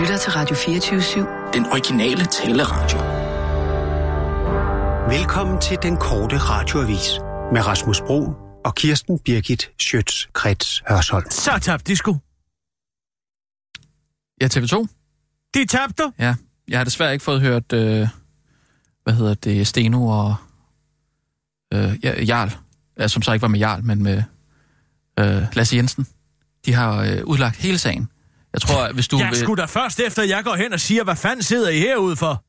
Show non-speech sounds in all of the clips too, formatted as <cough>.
lytter til Radio 24-7. Den originale taleradio. Velkommen til den korte radioavis med Rasmus Bro og Kirsten Birgit Schøtz-Krets Hørsholm. Så tabte de sgu. Ja, TV2. De tabte. Ja, jeg har desværre ikke fået hørt, øh, hvad hedder det, Steno og øh, ja, Jarl, ja, som så ikke var med Jarl, men med øh, Lasse Jensen. De har øh, udlagt hele sagen. Jeg tror, at hvis du... Jeg vil- skulle da først efter, jeg går hen og siger, hvad fanden sidder I herude for?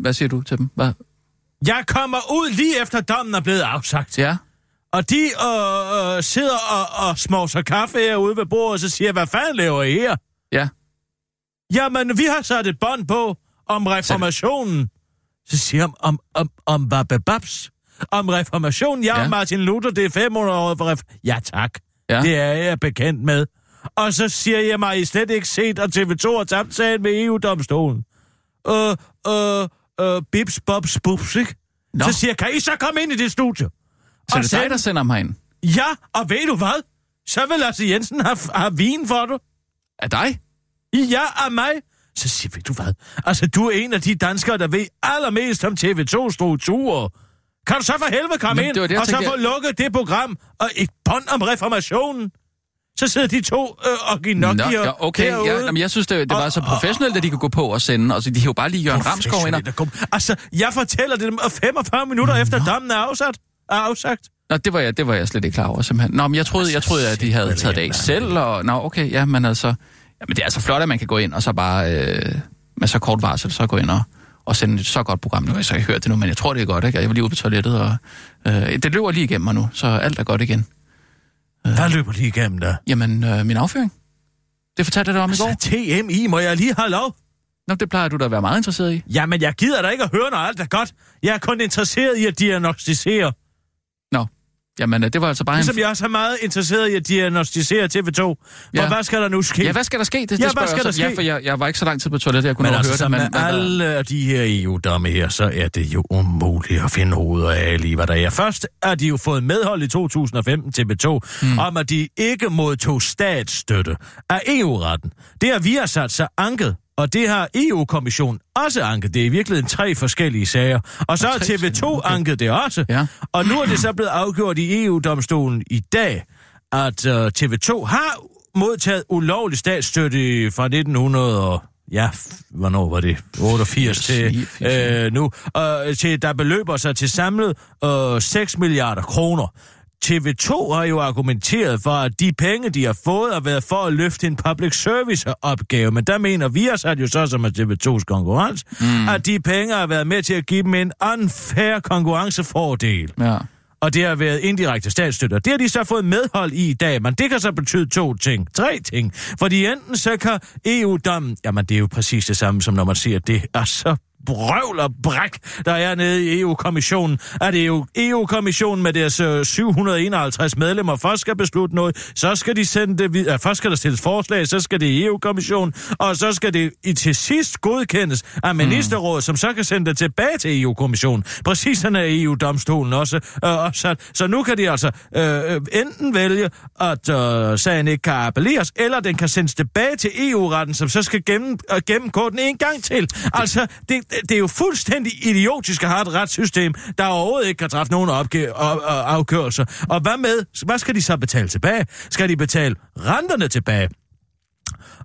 Hvad siger du til dem? Hvad? Jeg kommer ud lige efter dommen er blevet afsagt. Ja, Og de øh, øh, sidder og, og smovser kaffe herude ved bordet, og så siger hvad fanden laver I her? ja. Jamen, vi har sat et bånd på om reformationen. Så siger jeg, om, om, om babababs. Om reformationen. Jeg Ja. og Martin Luther, det er 500 år for ref- Ja, tak. Ja. Det er jeg bekendt med. Og så siger jeg mig, I slet ikke set, at TV2 har tabt sagen med EU-domstolen. Øh, øh, øh, bips, bobs, bubs, ikke? Nå. Så siger jeg, kan I så komme ind i det studie? Så Og er det dig, send- der sender mig ind? Ja, og ved du hvad? Så vil Lasse Jensen have, have vin for dig. Af dig? Ja, af mig. Så siger ved du hvad? Altså, du er en af de danskere, der ved allermest om TV2-strukturer. Kan du så for helvede komme Men ind, det det, og så få lukket det program og et bånd om reformationen? Så sidder de to øh, og giver nok Nå, ja, okay. Ja, jamen, jeg synes, det, det var så professionelt, at de kunne gå på og sende. Altså, de har jo bare lige Jørgen Ramskov ind. og- Altså, jeg fortæller det dem 45 minutter efter dommen er afsat. Er afsagt. Nå, det var, jeg, det var jeg slet ikke klar over, simpelthen. Nå, men jeg troede, jeg troede at de havde taget det af selv, og... Nå, okay, ja, men altså... Jamen, det er altså flot, at man kan gå ind og så bare øh, med så kort varsel, så gå ind og, og sende et så godt program. Nu har jeg så ikke hørt det nu, men jeg tror, det er godt, ikke? Jeg var lige ude på toilettet, og øh, det løber lige igennem mig nu, så alt er godt igen. Hvad løber lige igennem der? Jamen, øh, min afføring. Det fortalte jeg dig om i går. Altså, TMI, må jeg lige have lov? Nå, det plejer du da at være meget interesseret i. Jamen, jeg gider da ikke at høre, når alt er godt. Jeg er kun interesseret i at diagnostisere. Jamen, øh, det var altså bare Ligesom en... jeg er så meget interesseret i at diagnostisere TV2. For Ja. hvad skal der nu ske? Ja, hvad skal der ske? Det, det Ja, spørger hvad skal jeg der så- Ja, ske? for jeg, jeg var ikke så lang tid på toilettet, jeg kunne men altså, høre det, men... øh, alle de her EU-domme her, så er det jo umuligt at finde hoveder af lige, hvad der er. Først er de jo fået medhold i 2015 TV2 mm. om, at de ikke modtog statsstøtte af EU-retten. Det har vi har sat sig anket, og det har EU-kommissionen også anket. Det er i virkeligheden tre forskellige sager. Og så Og har tre TV2 forskellige, okay. anket det også. Ja. Og nu er det så blevet afgjort i EU-domstolen i dag, at uh, TV2 har modtaget ulovlig statsstøtte fra 1900 og ja, hvornår var det? 88 til 89, øh, nu, øh, til, der beløber sig til samlet øh, 6 milliarder kroner. TV2 har jo argumenteret for, at de penge, de har fået, har været for at løfte en public service-opgave. Men der mener vi os jo så, som er TV2's konkurrence, mm. at de penge har været med til at give dem en unfair konkurrencefordel. ja. Og det har været indirekte statsstøtte. Og Det har de så fået medhold i i dag, men det kan så betyde to ting. Tre ting. Fordi enten så kan EU-dommen... Jamen, det er jo præcis det samme, som når man siger, at det er så brøvl og bræk, der er nede i EU-kommissionen. Er det jo EU-kommissionen med deres øh, 751 medlemmer først skal beslutte noget, så skal de sende det videre. Først skal der stilles forslag, så skal det i EU-kommissionen, og så skal det i til sidst godkendes af ministerrådet, som så kan sende det tilbage til EU-kommissionen. Præcis sådan er EU-domstolen også. Øh, opsat. Så nu kan de altså øh, øh, enten vælge, at øh, sagen ikke kan appelleres, eller den kan sendes tilbage til EU-retten, som så skal gennem, øh, gennemgå den en gang til. Altså, det, det er jo fuldstændig idiotisk at have et retssystem, der overhovedet ikke kan træffe nogen opgave, og, og, afgørelser. Og hvad med? Hvad skal de så betale tilbage? Skal de betale renterne tilbage?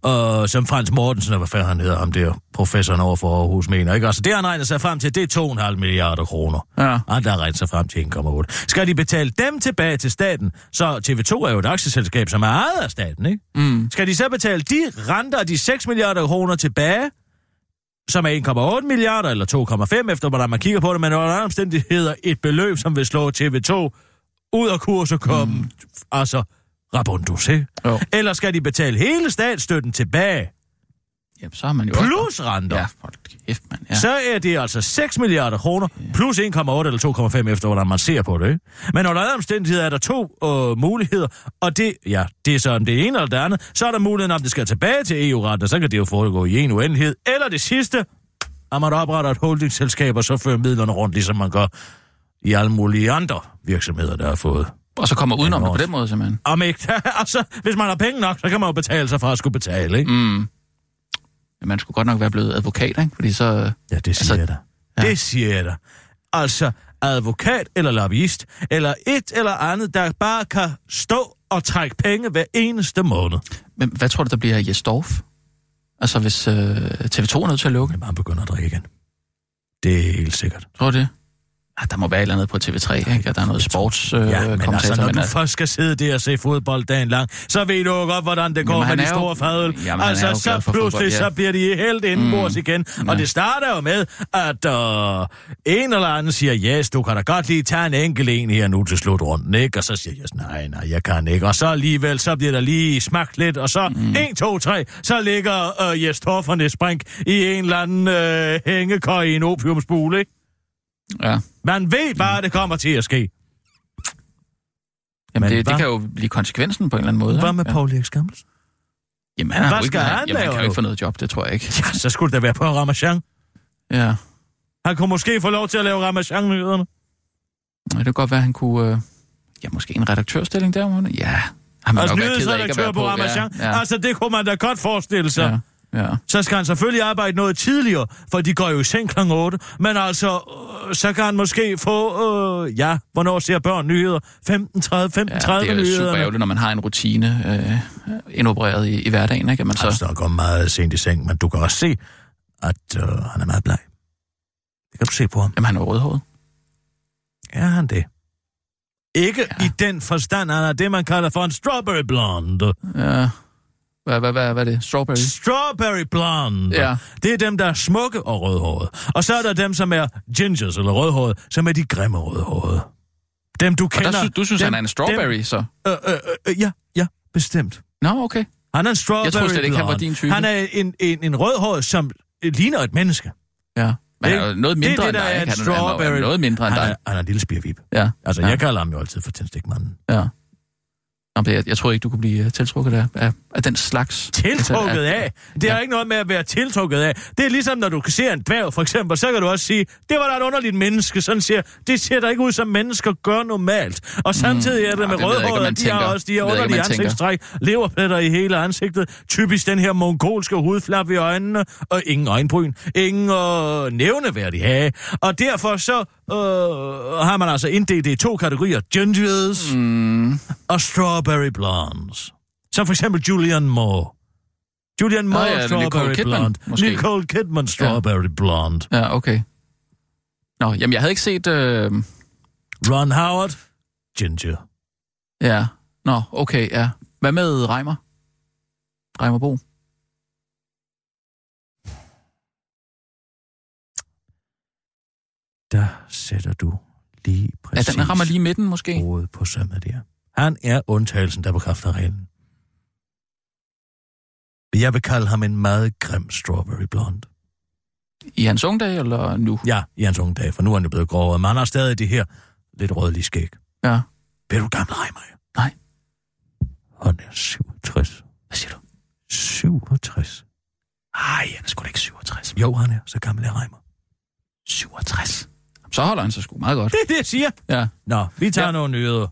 Og som Frans Mortensen, og hvad fanden han hedder, ham der professoren over for Aarhus mener, ikke? Altså det han regner sig frem til, det er 2,5 milliarder kroner. Ja. Han der regner sig frem til 1,8. Skal de betale dem tilbage til staten, så TV2 er jo et aktieselskab, som er ejet af staten, ikke? Mm. Skal de så betale de renter de 6 milliarder kroner tilbage, som er 1,8 milliarder, eller 2,5 efter, hvordan man kigger på det, men under andre omstændigheder et beløb, som vil slå TV2 ud af kurs og komme, mm. altså, rabundus, ikke? Jo. Eller skal de betale hele statsstøtten tilbage, Jamen, så har man jo også... plus renter? Ja, hold kæft, mand. Ja. Ja. Så er det altså 6 milliarder kroner, plus 1,8 eller 2,5 efter, hvordan man ser på det. Ikke? Men under andre omstændigheder er der to øh, muligheder, og det, ja, det er sådan det ene eller det andet. Så er der muligheden om, det skal tilbage til EU-retten, og så kan det jo foregå i en uendelighed. Eller det sidste, at man opretter et holdingselskab, og så fører midlerne rundt, ligesom man gør i alle mulige andre virksomheder, der har fået. Og så kommer udenom det på den måde, simpelthen. Om ikke, <laughs> altså, hvis man har penge nok, så kan man jo betale sig for at skulle betale, ikke? Mm. Man skulle godt nok være blevet advokat, ikke? Fordi så... Ja, det siger Altså, jeg dig. ja. Det siger jeg dig. Altså, advokat eller lobbyist, eller et eller andet, der bare kan stå og trække penge hver eneste måned. Men hvad tror du, der bliver af Jes Dorf? Altså, hvis øh, TV2 er nødt til at lukke? Jamen, han begynder at drikke igen. Det er helt sikkert. Tror du det? Ja, der må være et eller andet på TV3, ikke? Der er noget sports øh, Ja, men altså, når du altså, først skal sidde der og se fodbold dagen lang, så ved du jo godt, hvordan det går Jamen, med de er jo- store fadøl. Jamen, Altså, så pludselig, fodbold, ja. så bliver de helt indenbords Mm. igen. Ja. Og det starter jo med, at øh, en eller anden siger, yes, du kan da godt lige tage en enkelt en her nu til slutrunden, ikke? Og så siger jeg, yes, nej, nej, jeg kan ikke. Og så alligevel, så bliver der lige smagt lidt, og så mm. 1, 2, 3, så ligger øh, Jes Tofferne Sprink i en eller anden øh, hængekøj i en opiumsbule, ikke? Ja. Man ved bare, at det kommer til at ske. Jamen, Men det, det kan jo blive konsekvensen på en eller anden måde. Hvad med ja. Paul Erik Skammelsen? Jamen, han, har Hvad jo ikke, skal han, han jamen, han kan jo ikke få noget job, det tror jeg ikke. Ja, så skulle det da være på Ramachan. Ja. Han kunne måske få lov til at lave Ramachan-nyhederne. Det kan godt være, at han kunne... Øh, ja, måske en redaktørstilling der. Ja. Han må Altså nok være ked af ikke at være på Ramachan. Ja, ja, Altså, det kunne man da godt forestille sig. ja, ja. Så skal han selvfølgelig arbejde noget tidligere, for de går jo i seng kl. 8. Men altså, øh, så kan han måske få, øh, ja, hvornår ser børn nyheder? 15.30, 15.30 Ja, det er jo super ærgerligt, når man har en rutine øh, indopereret i, i hverdagen, ikke? Man så... Han står meget sent i seng, men du kan også se, at øh, han er meget bleg. Det kan du se på ham. Jamen, han er rødhåret. Er han det? Ikke ja. i den forstand, han er det, man kalder for en strawberry blonde. Ja. Hvad, hvad, hvad, hvad er det? Strawberry? Strawberry blonde. Ja. Det er dem, der er smukke og rødhårede. Og så er der dem, som er gingers eller rødhårede, som er de grimme rødhårede. Dem, du Og kender. der, sy- du synes, dem, han er en strawberry, Dem, så? øh, øh, øh, ja, ja, bestemt. Nå, okay. Han er en strawberry Jeg troede slet ikke, han var din type. Han er en, en, en rødhåret, som øh, ligner et menneske. Ja. Men han er Det- noget det mindre det, end der dig, ikke? Han han er noget mindre end Han dig. er, han er en lille spirvip. Ja. Altså, ja. jeg kalder ham jo altid for tændstikmanden. Ja. Nå, men jeg, jeg tror ikke, du kunne blive øh, tiltrukket af, af, af den slags. Tiltrukket Altså, af. Det Ja. ikke noget med at være tiltrukket af. Det er ligesom, når du kan se en dværg, for eksempel, så kan du også sige, det var da et underligt menneske. Sådan siger, det ser da ikke ud, som mennesker gør normalt. Og samtidig er det Ja, med ikke, om rødhåret, de har også de her ikke, underlige tænker. ansigtstræk, leverpletter i hele ansigtet, typisk den her mongolske hudflap i øjnene, og ingen øjenbryn, ingen øh, nævneværdig hage. Og derfor så øh, har man altså inddelt det i to kategorier, gingers Mm, og strawberry blondes. Som for eksempel Julian Moore. Julian Moore, ja, strawberry Nicole Kidman, blonde. måske. Nicole Kidman, strawberry blonde. ja, okay. Nå, jamen, jeg havde ikke set... Øh, Ron Howard, ginger. ja. Nå, okay, ja. Hvad med Reimer? Reimer Bo? Der sætter du lige Ja, præcis den rammer lige midten, måske. hovedet på sømmet der. Han er undtagelsen, der bekræfter reglen. Jeg vil kalde ham en meget grim strawberry blonde. I hans unge dag, eller nu? Ja, i hans unge dage, for nu er han jo blevet grovere, men han har stadig det her lidt rødlige skæg. Ja. Ved du, gammel Reimer er? Nej. Han er 67. Hvad siger du? 67. Ej, han er sgu da ikke 67. Jo, han er. Så gammel er Reimer. 67. Så holder han sig sgu meget godt. Det er det, jeg siger. Ja. Nå, vi tager ja. Nogle nyheder.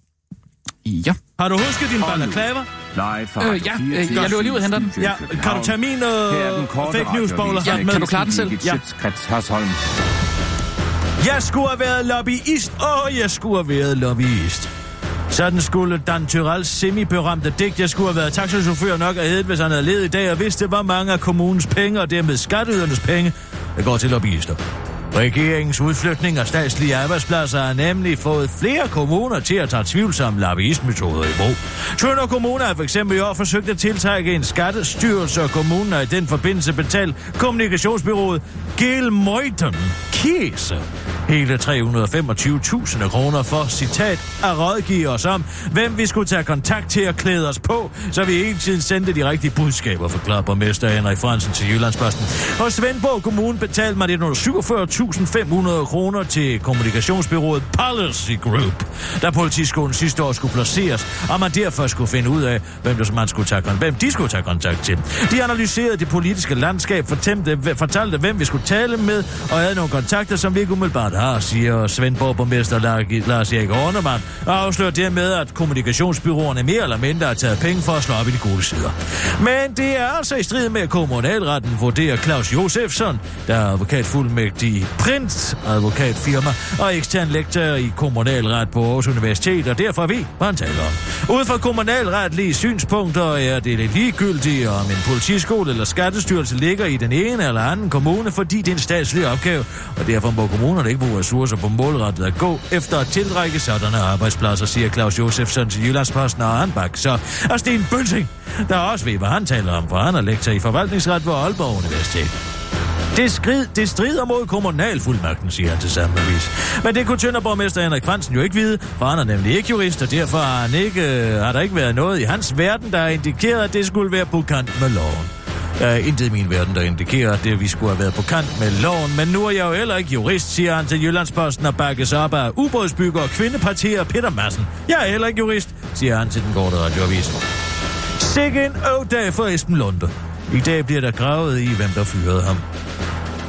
Ja. Har du husket din balaclava? Live fra Øh, ja, 24 øh, jeg løber lige ud og henter den. Ja, kan du tage min er øh, fake news bowler? Ja, med kan du klare den selv? Ja. Jeg skulle have været lobbyist. Åh, oh, jeg skulle have været lobbyist. Sådan skulle Dan Tyrells semi-berømte digt, jeg skulle have været taxachauffør nok have heddet, hvis han havde levet i dag og vidste, hvor mange af kommunens penge og dermed skatteydernes penge, der går til lobbyister. Regeringens udflytning af statslige arbejdspladser har nemlig fået flere kommuner til at tage tvivlsomme lobbyistmetoder i brug. Tønder Kommune har f.eks. i år forsøgt at tiltrække en skattestyrelse, og kommunen har i den forbindelse betalt kommunikationsbyrået Gelmøjten Kese hele 325.000 kroner for, citat, at rådgive os om, hvem vi skulle tage kontakt til at klæde os på, så vi hele tiden sendte de rigtige budskaber, forklarer borgmester Henrik Fransen til Jyllandsposten. Hos Svendborg Kommune betalte man 147 1.500 kroner til kommunikationsbyrået Policy Group, da politiskolen sidste år skulle placeres, og man derfor skulle finde ud af, hvem, det, man skulle tage, hvem de skulle tage kontakt til. De analyserede det politiske landskab, fortæmte, fortalte, hvem vi skulle tale med, og havde nogle kontakter, som vi ikke umiddelbart har, siger Svendborg borgmester Lars Erik Ornemann, og afslører dermed, at kommunikationsbyråerne mere eller mindre har taget penge for at slå op i de gode sider. Men det er altså i strid med kommunalretten, vurderer Claus Josefsson, der er advokatfuldmægtig Prins advokatfirma og ekstern lektor i kommunalret på Aarhus Universitet, og derfor ved, hvad han taler om. Ud fra kommunalretlige synspunkter er det lidt ligegyldigt, om en politiskole eller skattestyrelse ligger i den ene eller anden kommune, fordi det er en statslig opgave, og derfor må kommunerne ikke bruge ressourcer på målrettet at gå efter at tilrække sådanne arbejdspladser, siger Claus Josefsson til Jyllandsposten og Anbak. Så er Sten Bølting, der også ved, hvad han taler om, for han er lektor i forvaltningsret ved Aalborg Universitet. Det, skrid, det strider mod kommunalfuldmagten, siger han til samme avis. Men det kunne Tønderborgmester Henrik Fransen jo ikke vide, for han er nemlig ikke jurist, og derfor har, han ikke, øh, har der ikke været noget i hans verden, der har indikeret, at det skulle være på kant med loven. Der er intet i min verden, der indikerer, at det, vi skulle have været på kant med loven. Men nu er jeg jo heller ikke jurist, siger han til Jyllandsposten og bakkes op af ubådsbygger og kvindepartier Peter Madsen. Jeg er heller ikke jurist, siger han til den korte radioavis. Sikke en øvdag for Esben Lunde. I dag bliver der gravet i, hvem der fyrede ham.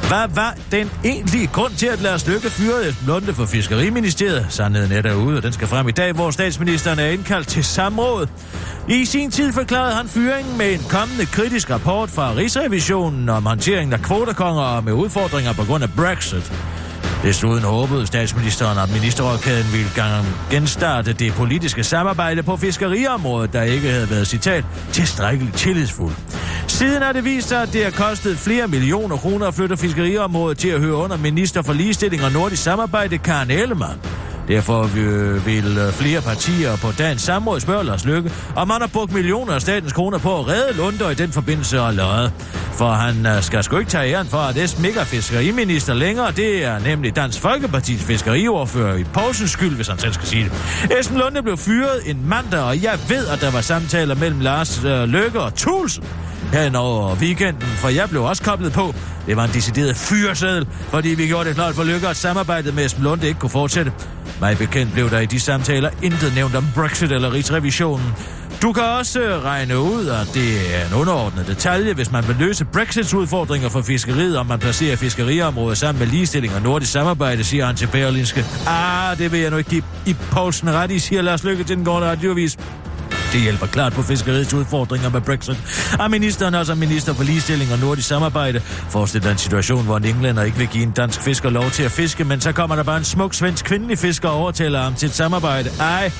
Hvad var den egentlige grund til, at Lars Lykke fyrede Esben Lunde for Fiskeriministeriet? Sandheden er derude, og den skal frem i dag, hvor statsministeren er indkaldt til samråd. I sin tid forklarede han fyringen med en kommende kritisk rapport fra Rigsrevisionen om håndteringen af kvotekonger med udfordringer på grund af Brexit. Desuden håbede statsministeren, at ministerrådkæden ville genstarte det politiske samarbejde på fiskeriområdet, der ikke havde været, citat, tilstrækkeligt tillidsfuld. Siden har det vist sig, at det har kostet flere millioner kroner at flytte fiskeriområdet til at høre under minister for ligestilling og nordisk samarbejde, Karen Ellemann. Derfor øh, vil øh, flere partier på dagens samråd spørge Lars Lykke, om han har brugt millioner af statens kroner på at redde Lunder i den forbindelse og løjet. For han øh, skal sgu ikke tage æren for, at det mega fiskeriminister længere, det er nemlig Dansk Folkepartis fiskeriordfører i Poulsens skyld, hvis han selv skal sige det. Esben Lunde blev fyret en mandag, og jeg ved, at der var samtaler mellem Lars øh, Lykke og Tulsen hen over weekenden, for jeg blev også koblet på. Det var en decideret fyreseddel, fordi vi gjorde det klart for Lykke, at samarbejdet med Esben Lunde ikke kunne fortsætte. Mig bekendt blev der i de samtaler intet nævnt om Brexit eller Rigsrevisionen. Du kan også øh, regne ud, at det er en underordnet detalje, hvis man vil løse Brexits udfordringer for fiskeriet, om man placerer fiskeriområdet sammen med ligestilling og nordisk samarbejde, siger han til Berlinske. Ah, det vil jeg nu ikke give i Poulsen ret i, siger Lars Lykke til den gårde radiovis. Det hjælper klart på fiskeriets udfordringer med Brexit. Og ministeren også minister for ligestilling og nordisk samarbejde. Forestil dig en situation, hvor en englænder ikke vil give en dansk fisker lov til at fiske, men så kommer der bare en smuk svensk kvindelig fisker og overtaler ham til et samarbejde. Ej,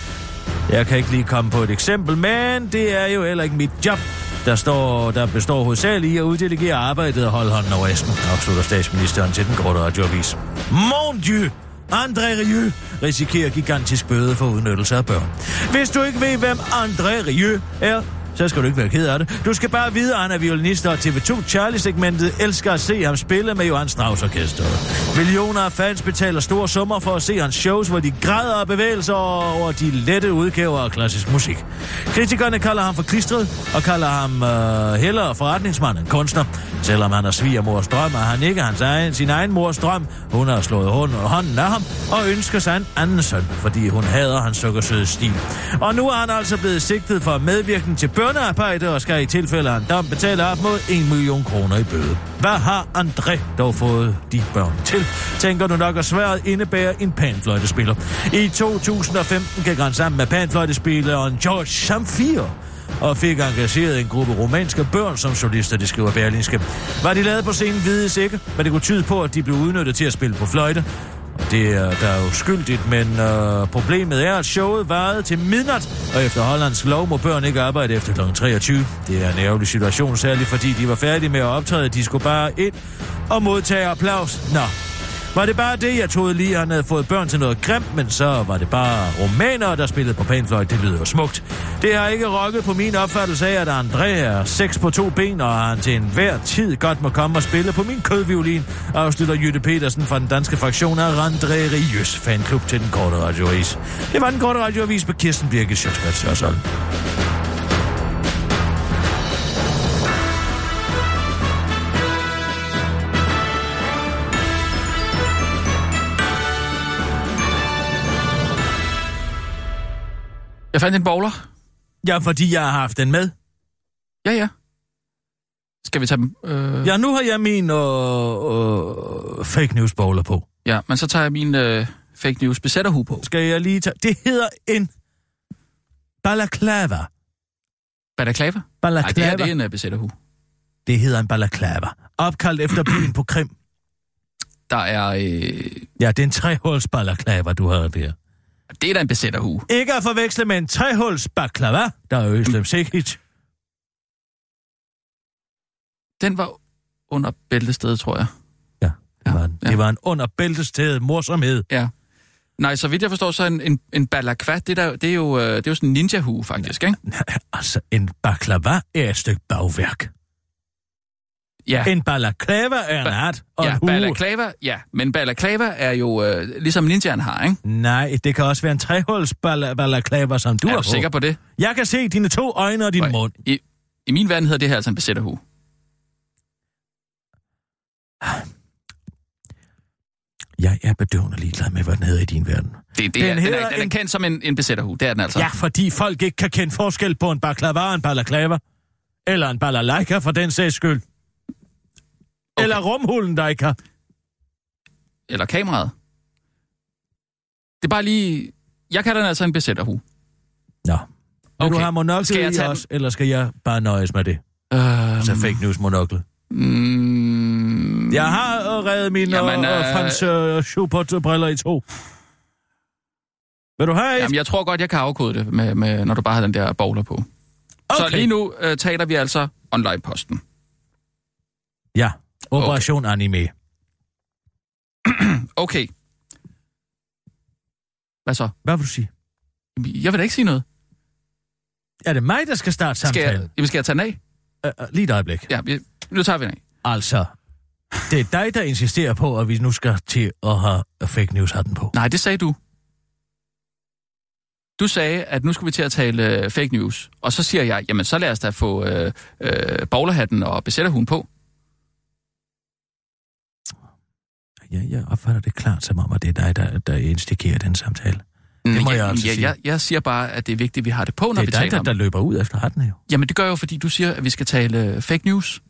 jeg kan ikke lige komme på et eksempel, men det er jo heller ikke mit job. Der, står, der består hovedsageligt i at uddelegere arbejdet og holde hånden over Esben, afslutter statsministeren til den korte radioavis. Mon Dieu! André Rieu risikerer gigantisk bøde for udnyttelse af børn. Hvis du ikke ved, hvem André Rieu er, så skal du ikke være ked af det. Du skal bare vide, at han er violinist, og TV2 Charlie-segmentet elsker at se ham spille med Johan Strauss Orkester. Millioner af fans betaler store summer for at se hans shows, hvor de græder af bevægelser over de lette udgaver af klassisk musik. Kritikerne kalder ham for klistret, og kalder ham øh, hellere forretningsmand end kunstner. Selvom han er svigermors drøm, er han ikke hans egen, sin egen mors drøm. Hun har slået hånden af ham og ønsker sig en anden søn, fordi hun hader hans sukkersøde stil. Og nu er han altså blevet sigtet for medvirken til børnearbejde og skal i tilfælde af en dom betale op mod 1 million kroner i bøde. Hvad har André dog fået de børn til? Tænker du nok, at sværet indebærer en panfløjtespiller. I 2015 gik han sammen med panfløjtespilleren George Samfir og fik engageret en gruppe romanske børn som solister, de skriver Berlingske. Var de lavet på scenen hvide ikke, men det kunne tyde på, at de blev udnyttet til at spille på fløjte. Det er, der er jo men øh, problemet er, at showet varede til midnat, og efter hollandsk lov må børn ikke arbejde efter kl. 23. Det er en ærgerlig situation, særligt fordi de var færdige med at optræde. De skulle bare ind og modtage applaus. Nå, var det bare det, jeg troede lige, han havde fået børn til noget grimt, men så var det bare romanere, der spillede på panfløjt. Det lyder jo smukt. Det har ikke rokket på min opfattelse af, at André er seks på to ben, og han til enhver tid godt må komme og spille på min kødviolin, afslutter Jytte Petersen fra den danske fraktion af Randré Rius fanklub til den korte radioavis. Det var den korte radioavis på Kirsten Birke Sjøtskrets Jeg fandt en bowler. Ja, fordi jeg har haft den med. Ja, ja. Skal vi tage dem? Øh... Ja, nu har jeg min øh, øh, fake news bowler på. ja, men så tager jeg min øh, fake news besætterhue på. Skal jeg lige tage... Det hedder en balaclava. Balaklava? Nej, Balaclava. det her det er en uh, besætterhue. det hedder en balaclava. Opkaldt efter byen på Krim. Der er... Øh... Ja, det er en trehuls balaclava, du har der. Det er da en besætterhue. Ikke at forveksle med en trehuls baklava, der er Øslem Sikic. Den var under bæltestedet, tror jeg. Ja, det var, en, Ja. det var en under bæltestedet morsomhed. Ja. Nej, så vidt jeg forstår, så en, en, en balakva, det, der, det, er jo, øh, det er jo sådan en ninja-hue, faktisk, ikke? <laughs> Altså, en baklava er et stykke bagværk. Ja, En balaclava er en Ba- hat og ja en hue. balaklava, ja. Men balaklava er jo øh, ligesom ninjaen har, ikke? Nej, det kan også være en trehuls bala- balaclava, som du er har du på. sikker på det? Jeg kan se dine to øjne og din Nej. mund. I, I min verden hedder det her altså en besætterhue. Jeg er bedøvende ligeglad med, hvad den hedder i din verden. Det, det Den er, den, er, den er en- kendt som en, en besætterhue, det er den altså. Ja, fordi folk ikke kan kende forskel på en baklava og en balaclava. Eller en balalaika, for den sags skyld. Okay. Eller rumhulen, der ikke har. Eller kameraet. Det er bare lige... Jeg kalder den altså en besætterhue. Nå. Vil okay. du have monokkel Skal jeg i os, eller skal jeg bare nøjes med det? Øh, Altså fake news monokkel. mm, Jeg har reddet mine Jamen, øh, Frans øh, Schubert-briller i to. Vil du have et? Jamen, jeg tror godt, jeg kan afkode det, med, med, når du bare har den der bowler på. Okay. Så lige nu øh, taler vi altså online-posten. Ja, Operation okay. Anime. <clears throat> Okay. Hvad så? Hvad vil du sige? Jeg vil da ikke sige noget. Er det mig, der skal starte Skal samtalen? jeg, jamen, skal jeg tage den af? Øh, øh, lige et øjeblik. Ja, vi, nu tager vi den af. Altså, det er dig, der insisterer på, at vi nu skal til at have fake news hatten på. Nej, det sagde du. Du sagde, at nu skulle vi til at tale øh, fake news. Og så siger jeg, jamen så lad os da få øh, øh, bowlerhatten og besætterhunden på. Ja, jeg opfatter det klart som om, at det er dig, der, der instikerer den samtale. Det må jeg, jeg altså jeg, sige. jeg, jeg siger bare, at det er vigtigt, at vi har det på, når Det vi er dig, taler der, der det. løber ud efter hatten jo. Jamen det gør jeg jo, fordi du siger, at vi skal tale øh, fake news.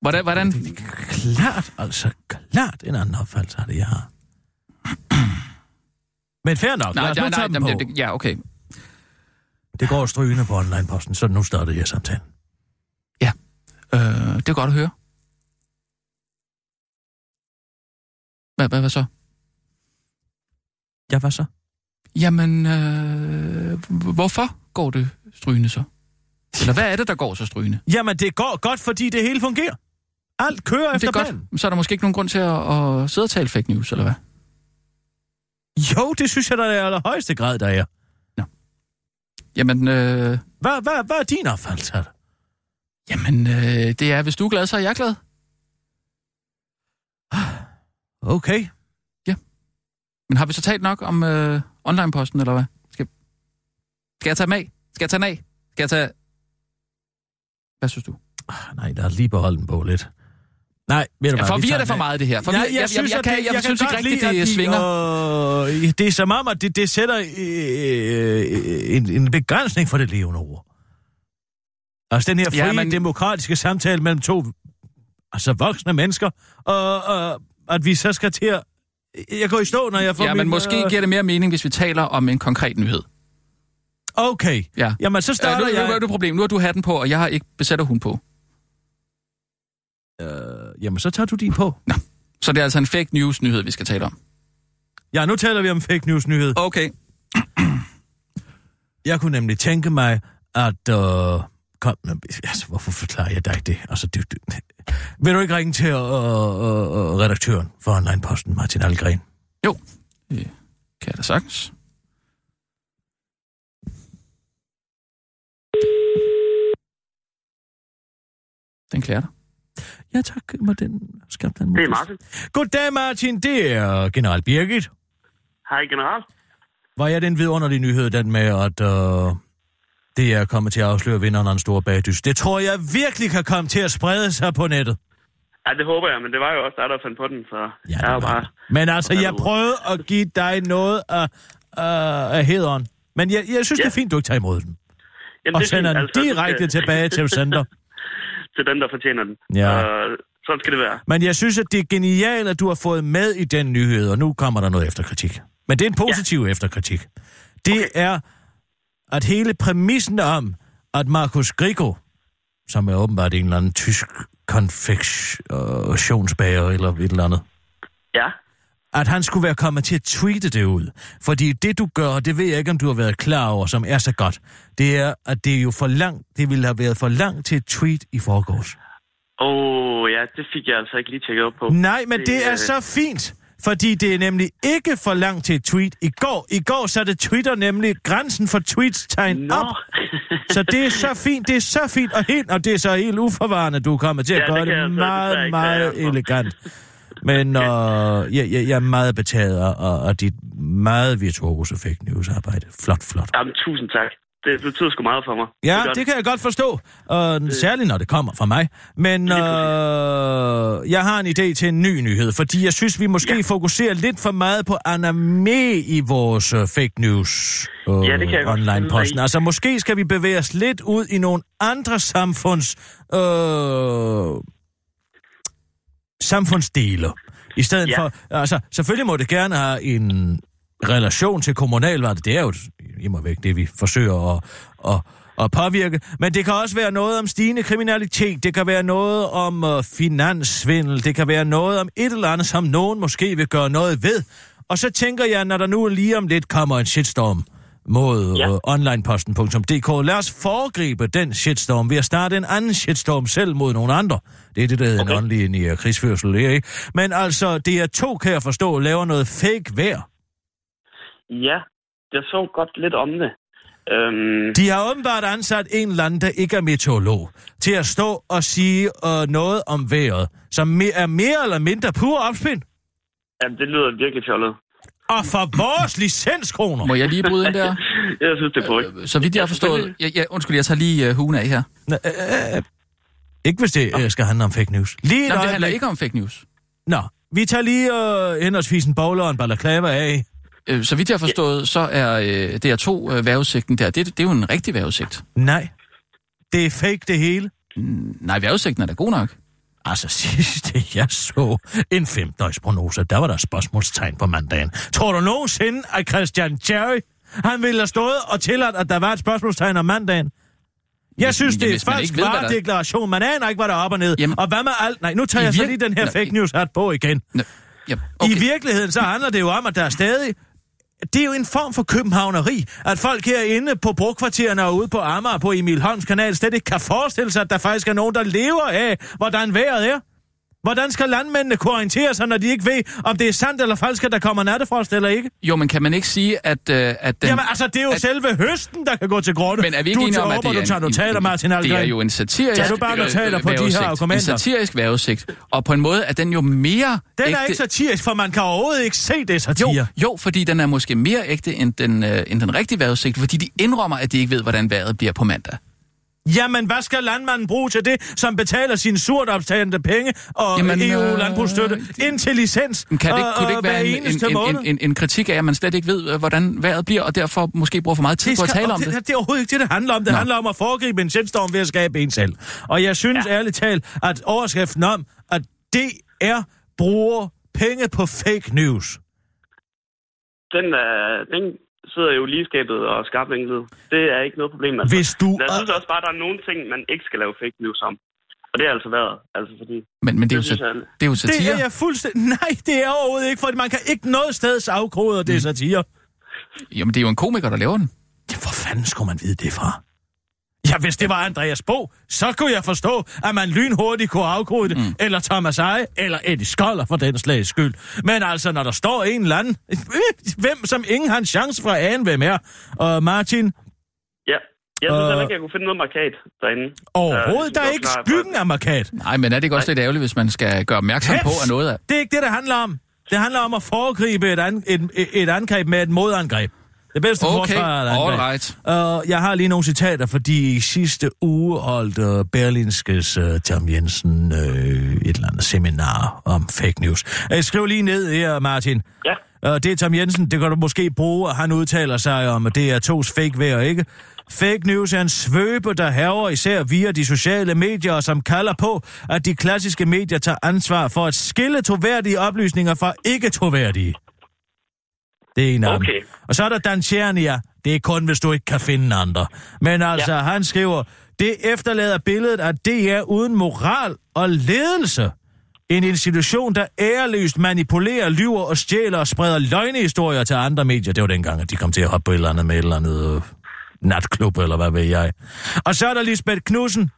Hvordan, hvordan, Det er klart, altså klart en anden opfattelse af det, jeg har. <clears throat> Men fair nok, lad nej, os nej, nu tage nej, dem på. det, det, ja, okay. Det går strygende på online-posten, så nu startede jeg samtalen. Øh, det er godt at høre. Hvad, hvad, hvad så? Ja, hvad så? Jamen, øh, hvorfor går det strygende så? Eller hvad er det, der går så strygende? Jamen, det går godt, fordi det hele fungerer. Alt kører Det efter er planen. godt. Så er der måske ikke nogen grund til at, at sidde og tale fake news, eller hvad? Jo, det synes jeg, der er i allerhøjeste grad, der er. Jamen, øh, Hvad, hvad, hvad er din opfattelse af det? Jamen øh, det er, hvis du er glad, så er jeg glad. Okay. Men har vi så talt nok om øh, online-posten, eller hvad? Skal, skal jeg tage dem af? Skal jeg tage den af? Skal jeg tage... Hvad synes du? Ah, Nej, lad os lige beholde den på lidt. Nej, ved du Jeg forvirrer det for meget, det her. For Nej, jeg, jeg, jeg, jeg, synes, jeg, jeg, jeg synes ikke rigtigt, det de, svinger. Øh, det er som om, at det, det sætter øh, en, en begrænsning for det levende ord. Altså den her frie, Ja, men- men... demokratiske samtale mellem to altså voksne mennesker, og, og at vi så skal til at... Jeg går i stå, når jeg får Ja, men min, måske giver det mere mening, hvis vi taler om en konkret nyhed. Okay, Ja. jamen så Øh, starter nu, nu, nu er jeg... det problem. Nu har du hatten på, og jeg har ikke besætter hun på. Øh, jamen så tager du din på. Så det er altså en fake news nyhed, vi skal tale om. Ja, nu taler vi om fake news nyhed. Okay. Jeg kunne nemlig tænke mig, at... Øh, kom, altså, hvorfor forklarer jeg dig det? Altså, du, du, vil du ikke ringe til øh, øh, redaktøren for Online-posten, Martin Algren? Jo, det kan jeg da sagtens. Den klæder dig. Ja, tak. Må den skab den Det er Martin. Goddag, Martin. Det er General Birgit. Hej, general. Var jeg den vidunderlige nyhed, den med, at øh, det er kommet til at afsløre vinderen af en stor bagdys? Det tror jeg virkelig kan komme til at sprede sig på nettet. Ej, det håber jeg, men det var jo også dig, der fandt på den, så Ja, jeg er bare... Men altså, jeg prøvede at give dig noget af, af, af hederen. Men jeg, jeg synes, Ja. det er fint, du ikke tager imod den. Jamen, Og er sender fint, den altså, direkte skal- tilbage til center. <laughs> til den, der fortjener den. Ja. Og sådan skal det være. Men jeg synes, at det er genialt, at du har fået med i den nyhed, og nu kommer der noget efterkritik. Men det er en positiv ja. efterkritik. Det okay. er, at hele præmissen om, at Markus Grigo, som er åbenbart en eller anden tysk konfektionsbager eller et eller andet, Ja. at han skulle være kommet til at tweete det ud. Fordi det, du gør, og det ved jeg ikke, om du har været klar over, som er så godt, det er, at det er jo for langt, det ville have været for langt til et tweet i forgårs. Åh, oh, ja, det fik jeg altså ikke lige tjekket op på. Nej, men det, det er øh, så fint, fordi det er nemlig ikke for langt til et tweet. I går, i går satte Twitter nemlig grænsen for tweets tegn Nå. op. Så det er så fint, det er så fint, og, helt, og det er så helt uforvarende, du kommer til at Ja, det gøre det desværre meget, meget for. elegant. Men øh, jeg, jeg, jeg er meget betaget af, dit meget virtuose fake news arbejde. Flot, flot. Jamen, tusind tak. Det betyder sgu meget for mig. Ja, godt. det kan jeg godt forstå. Og særligt når det kommer fra mig. Men øh, jeg har en idé til en ny nyhed, fordi jeg synes, vi måske ja. fokuserer lidt for meget på anime i vores øh, fake news øh, Ja, det kan jeg godt online følge dig posten. i. Altså måske skal vi bevæge os lidt ud i nogle andre samfunds øh, samfundsdele. I stedet Ja. for, altså selvfølgelig må det gerne have en relation til kommunalvalget. Det er jo i må væk det, vi forsøger at, at, at påvirke. Men det kan også være noget om stigende kriminalitet. Det kan være noget om uh, finanssvindel. Det kan være noget om et eller andet, som nogen måske vil gøre noget ved. Og så tænker jeg, når der nu lige om lidt kommer en shitstorm mod Ja. uh, onlineposten.dk. Lad os foregribe den shitstorm ved at starte en anden shitstorm selv mod nogle andre. Det er det, der hedder okay. en åndelig uh, krigsførsel, ikke? Men altså, det er to, kan jeg forstå, laver noget fake vejr. Ja, jeg så godt lidt om det. Øhm, De har åbenbart ansat en eller anden, der ikke er meteorolog, til at stå og sige uh, noget om vejret, som me- er mere eller mindre pur opspind. jamen, det lyder virkelig fjollet. Og for vores licenskroner. Må jeg lige bryde ind der? <laughs> Jeg synes, det er på Øh, Så vidt jeg har forstået... Jeg, jeg, undskyld, jeg tager lige uh, hugen af her. Nå, øh, øh, ikke hvis det øh, skal handle om fake news. Lige Nå, det handler ikke om fake news. Nå, vi tager lige øh, henholdsvis en bowler og en balaclava af. Øh, Så vidt jeg har forstået, så er øh, DR2 øh, vejrudsigten der, det, det er jo en rigtig vejrudsigt. Nej, det er fake det hele. Nej, vejrudsigten er da god nok. Altså <laughs> sidste jeg så en femdøgsprognose, der var der spørgsmålstegn på mandagen. Tror du nogensinde, at Christian Cherry, han ville have stået og tilladt, at der var et spørgsmålstegn om mandagen? Jeg synes, det er falsk hvad der- varedeklaration. Man aner ikke, hvad der er op og ned. Jamen- og hvad med alt? Nej, nu tager jeg så vir- lige den her Nå, fake news hat på igen. Nå, ja, okay. I virkeligheden så handler det jo om, at der er stadig... Det er jo en form for københavneri, at folk herinde på brugkvartererne og ude på Amager på Emil Holms kanal slet ikke kan forestille sig, at der faktisk er nogen, der lever af, hvordan vejret er. Hvordan skal landmændene kunne orientere sig, når de ikke ved, om det er sandt eller falsk, at der kommer nattefrost eller ikke? Jo, men kan man ikke sige, at, øh, at den... Jamen altså, det er jo at- selve høsten, der kan gå til grunde. Men er vi ikke du enige om, at det er du tager en, notater, en, Martin det er Algren. jo en satirisk Tager du bare notater på de her argumenter? En satirisk vejrudsigt. Og på en måde er den jo mere Den ægte... er ikke satirisk, for man kan overhovedet ikke se det satire. jo, jo, fordi den er måske mere ægte end den, øh, end den rigtige vejrudsigt, fordi de indrømmer, at de ikke ved, hvordan vejret bliver på mandag. Jamen, hvad skal landmanden bruge til det, som betaler sine surt optagende penge og Jamen, øh, EU-landbrugsstøtte det- ind til licens Men Kan det, ikke- kunne det ikke være en, en, en, en, en, en kritik af, at man slet ikke ved, øh, hvordan vejret bliver, og derfor måske bruger for meget tid det, på at skal, tale om det, det? det er overhovedet ikke det, det handler om. Det Nå. handler om at foregribe en shitstorm ved at skabe en selv. Og jeg synes ja. ærligt talt, at overskriften om, at DR bruger penge på fake news. Den, øh, den sidder jo lige skabet og skarpvinklet. Det er ikke noget problem. Altså. Hvis du... Jeg synes også bare, at der er nogle ting, man ikke skal lave fake news om. Og det er altså været. Altså fordi... Men, men det, er jo, det jeg- det er jo Det satire. er jeg fuldstændig... Nej, det er overhovedet ikke, for man kan ikke noget sted afkode, at det er satire. Jamen, det er jo en komiker, der laver den. Ja, hvor fanden skulle man vide det fra? Hvis det var Andreas Bo, så kunne jeg forstå, at man lynhurtigt kunne afkode det, mm. eller Thomas Eje, eller Eddie Skoller for den slags skyld. Men altså, når der står en eller anden, <laughs> hvem som ingen har en chance for at ane, hvem er, og Martin, Ja. Jeg synes heller ikke, jeg kunne finde noget markat derinde. overhovedet, Øh, der er ikke skyggen af markat. Nej, men er det ikke også lidt ærgerligt, hvis man skal gøre opmærksom på, at noget af... Det er ikke det, det handler om. Det handler om at foregribe et, an, et, et, et angreb med et modangreb. Det bedste Okay, forsvar er angreb. alright. Uh, jeg har lige nogle citater, fordi i sidste uge holdt uh, Berlinskes uh, Tom Jensen uh, et eller andet seminar om fake news. Uh, skriv lige ned her, Martin. Ja. Uh, det er Tom Jensen, det kan du måske bruge, og han udtaler sig om, at det er tos fake vejr, ikke? Fake news er en svøbe, der hæver især via de sociale medier, og som kalder på, at de klassiske medier tager ansvar for at skille troværdige oplysninger fra ikke troværdige. Det er en af. Okay. Og så er der Dan Tjernia. Det er kun, hvis du ikke kan finde andre. Men altså, ja. han skriver, det efterlader billedet af DR uden moral og ledelse. En institution, der æreløst manipulerer, lyver og stjæler og spreder løgnehistorier til andre medier. Det var dengang, at de kom til at hoppe på et eller andet med et eller andet øh, natklub, eller hvad ved jeg. Og så er der Lisbeth Knudsen.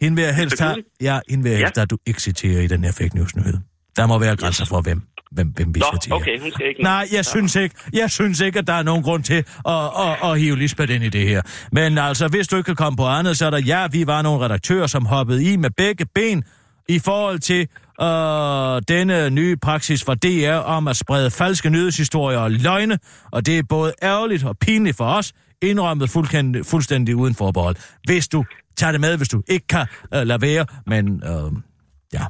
Hende vil jeg helst have, ja, hende vil jeg helst, Ja. at du ikke citerer i den her fake news nyhed. Der må være grænser for, hvem, hvem, hvem vi Nå, citerer. okay, hun skal ikke... Nej, jeg synes ikke, jeg synes ikke, at der er nogen grund til at, at, at hive Lisbeth ind i det her. Men altså, hvis du ikke kan komme på andet, så er der, ja, vi var nogle redaktører, som hoppede i med begge ben i forhold til øh, denne nye praksis fra DR om at sprede falske nyhedshistorier og løgne, og det er både ærgerligt og pinligt for os, indrømmet fuldstændig, fuldstændig uden forbehold. Hvis du tager det med, hvis du ikke kan øh, lade være, men øh, ja.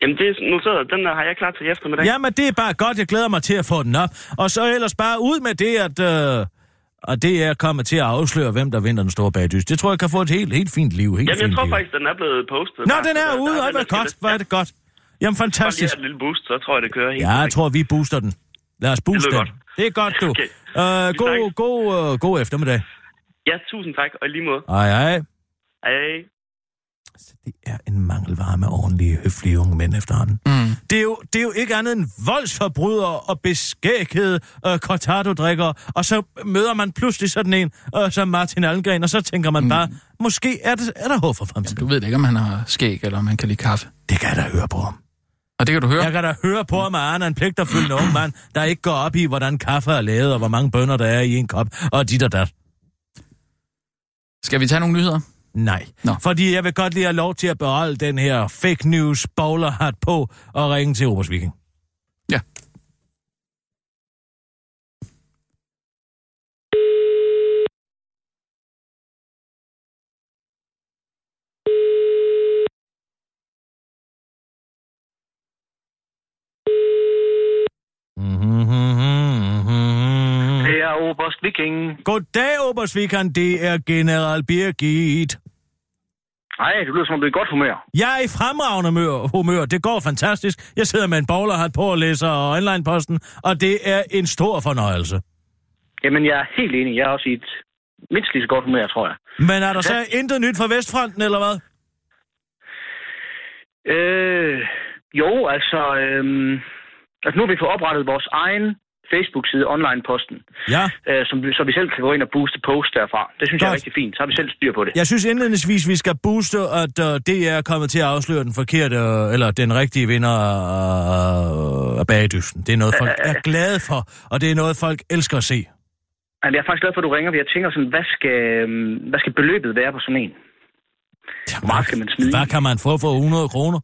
Jamen, det er noteret. Den der har jeg klar til i eftermiddag. Jamen, det er bare godt. Jeg glæder mig til at få den op. Og så ellers bare ud med det, at... Øh, og det er kommet til at afsløre, hvem der vinder den store bagdys. Det tror jeg kan få et helt, helt fint liv. Helt Jamen, jeg fint tror liv. faktisk, den er blevet postet. Nå, den er ude. Ej, hvor godt. Hvor er det godt. Jamen, Bare lige fantastisk. et lille boost, så tror jeg, det kører helt. Ja, jeg tror, vi booster den. Lad os booste den. godt. Det er godt, du. <laughs> Okay. Øh, Vi god, god, øh, god eftermiddag. Ja, tusind tak, og i lige måde. Ej, ej. Hej. Så det er en mangelvare med ordentlige, høflige unge mænd efterhånden. Mm. Det er, jo, det er jo ikke andet end voldsforbrydere og beskækkede øh, cortado-drikkere, og så møder man pludselig sådan en øh, som Martin Algren, og så tænker man bare, måske er, det, er der håb for fremtiden. Du ved ikke, om han har skæg, eller om han kan lide kaffe. Det kan jeg da høre på ham. Og det kan du høre. Jeg kan da høre på han er en pligterfyldende ung mand, der ikke går op i, hvordan kaffe er lavet, og hvor mange bønner der er i en kop, og dit og dat. Skal vi tage nogle nyheder? Nej. Nå. Fordi jeg vil godt lige have lov til at beholde den her fake news bowlerhat på og ringe til Obers Viking. Ja. Mm-hmm. Det er Oberst Viking. Goddag, Obers Viking. Det er General Birgit. Nej, det lyder som om du er godt humør. Jeg er i fremragende mør- humør. Det går fantastisk. Jeg sidder med en bowlerhat på og læser online-posten, og det er en stor fornøjelse. Jamen, jeg er helt enig. Jeg er også i et mindst lige så godt humør, tror jeg. Men er der så intet nyt fra Vestfronten, eller hvad? Øh, jo, altså, øhm, altså nu har vi fået oprettet vores egen Facebook-side, Online-posten, Ja. øh, som, så vi selv kan gå ind og booste post derfra. Det synes jeg er Godt. rigtig fint. Så har vi selv styr på det. Jeg synes indledningsvis, vi skal booste, at uh, det er kommet til at afsløre den forkerte, uh, eller den rigtige vinder af, af bagdysten. Det er noget, folk er glade for, og det er noget, folk elsker at se. Men jeg er faktisk glad for, at du ringer, for jeg tænker sådan, hvad skal, øhm, hvad skal beløbet være på sådan en? meget skal man smide? Hvad kan man få for 100 kroner?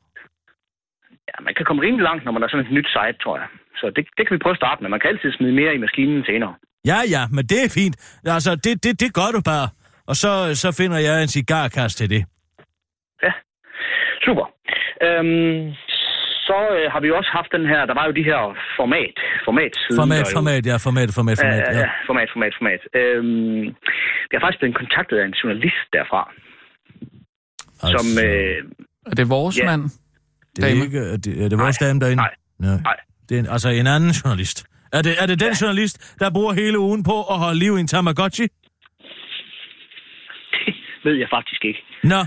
Ja, man kan komme rimelig langt, når man er sådan et nyt site, tror jeg. Så det, det kan vi prøve at starte med. Man kan altid smide mere i maskinen senere. Ja, ja, men det er fint. Altså, det, det, det gør du bare. Og så, så finder jeg en cigarkast til det. Ja, super. Øhm, så øh, har vi også haft den her, der var jo de her format, format Format, format, ja, format, format, format, Ja, ja. ja, format, format, format. Øhm, jeg har faktisk blevet kontaktet af en journalist derfra, altså, som... Øh, Er det vores Ja. mand? det er, dame? ikke, er det, er det vores Nej, dame derinde? nej, nej. nej. Det er en, altså en anden journalist. Er det, er det den journalist, der bruger hele ugen på at holde liv i en Tamagotchi? <laughs> ved jeg faktisk ikke. Nå,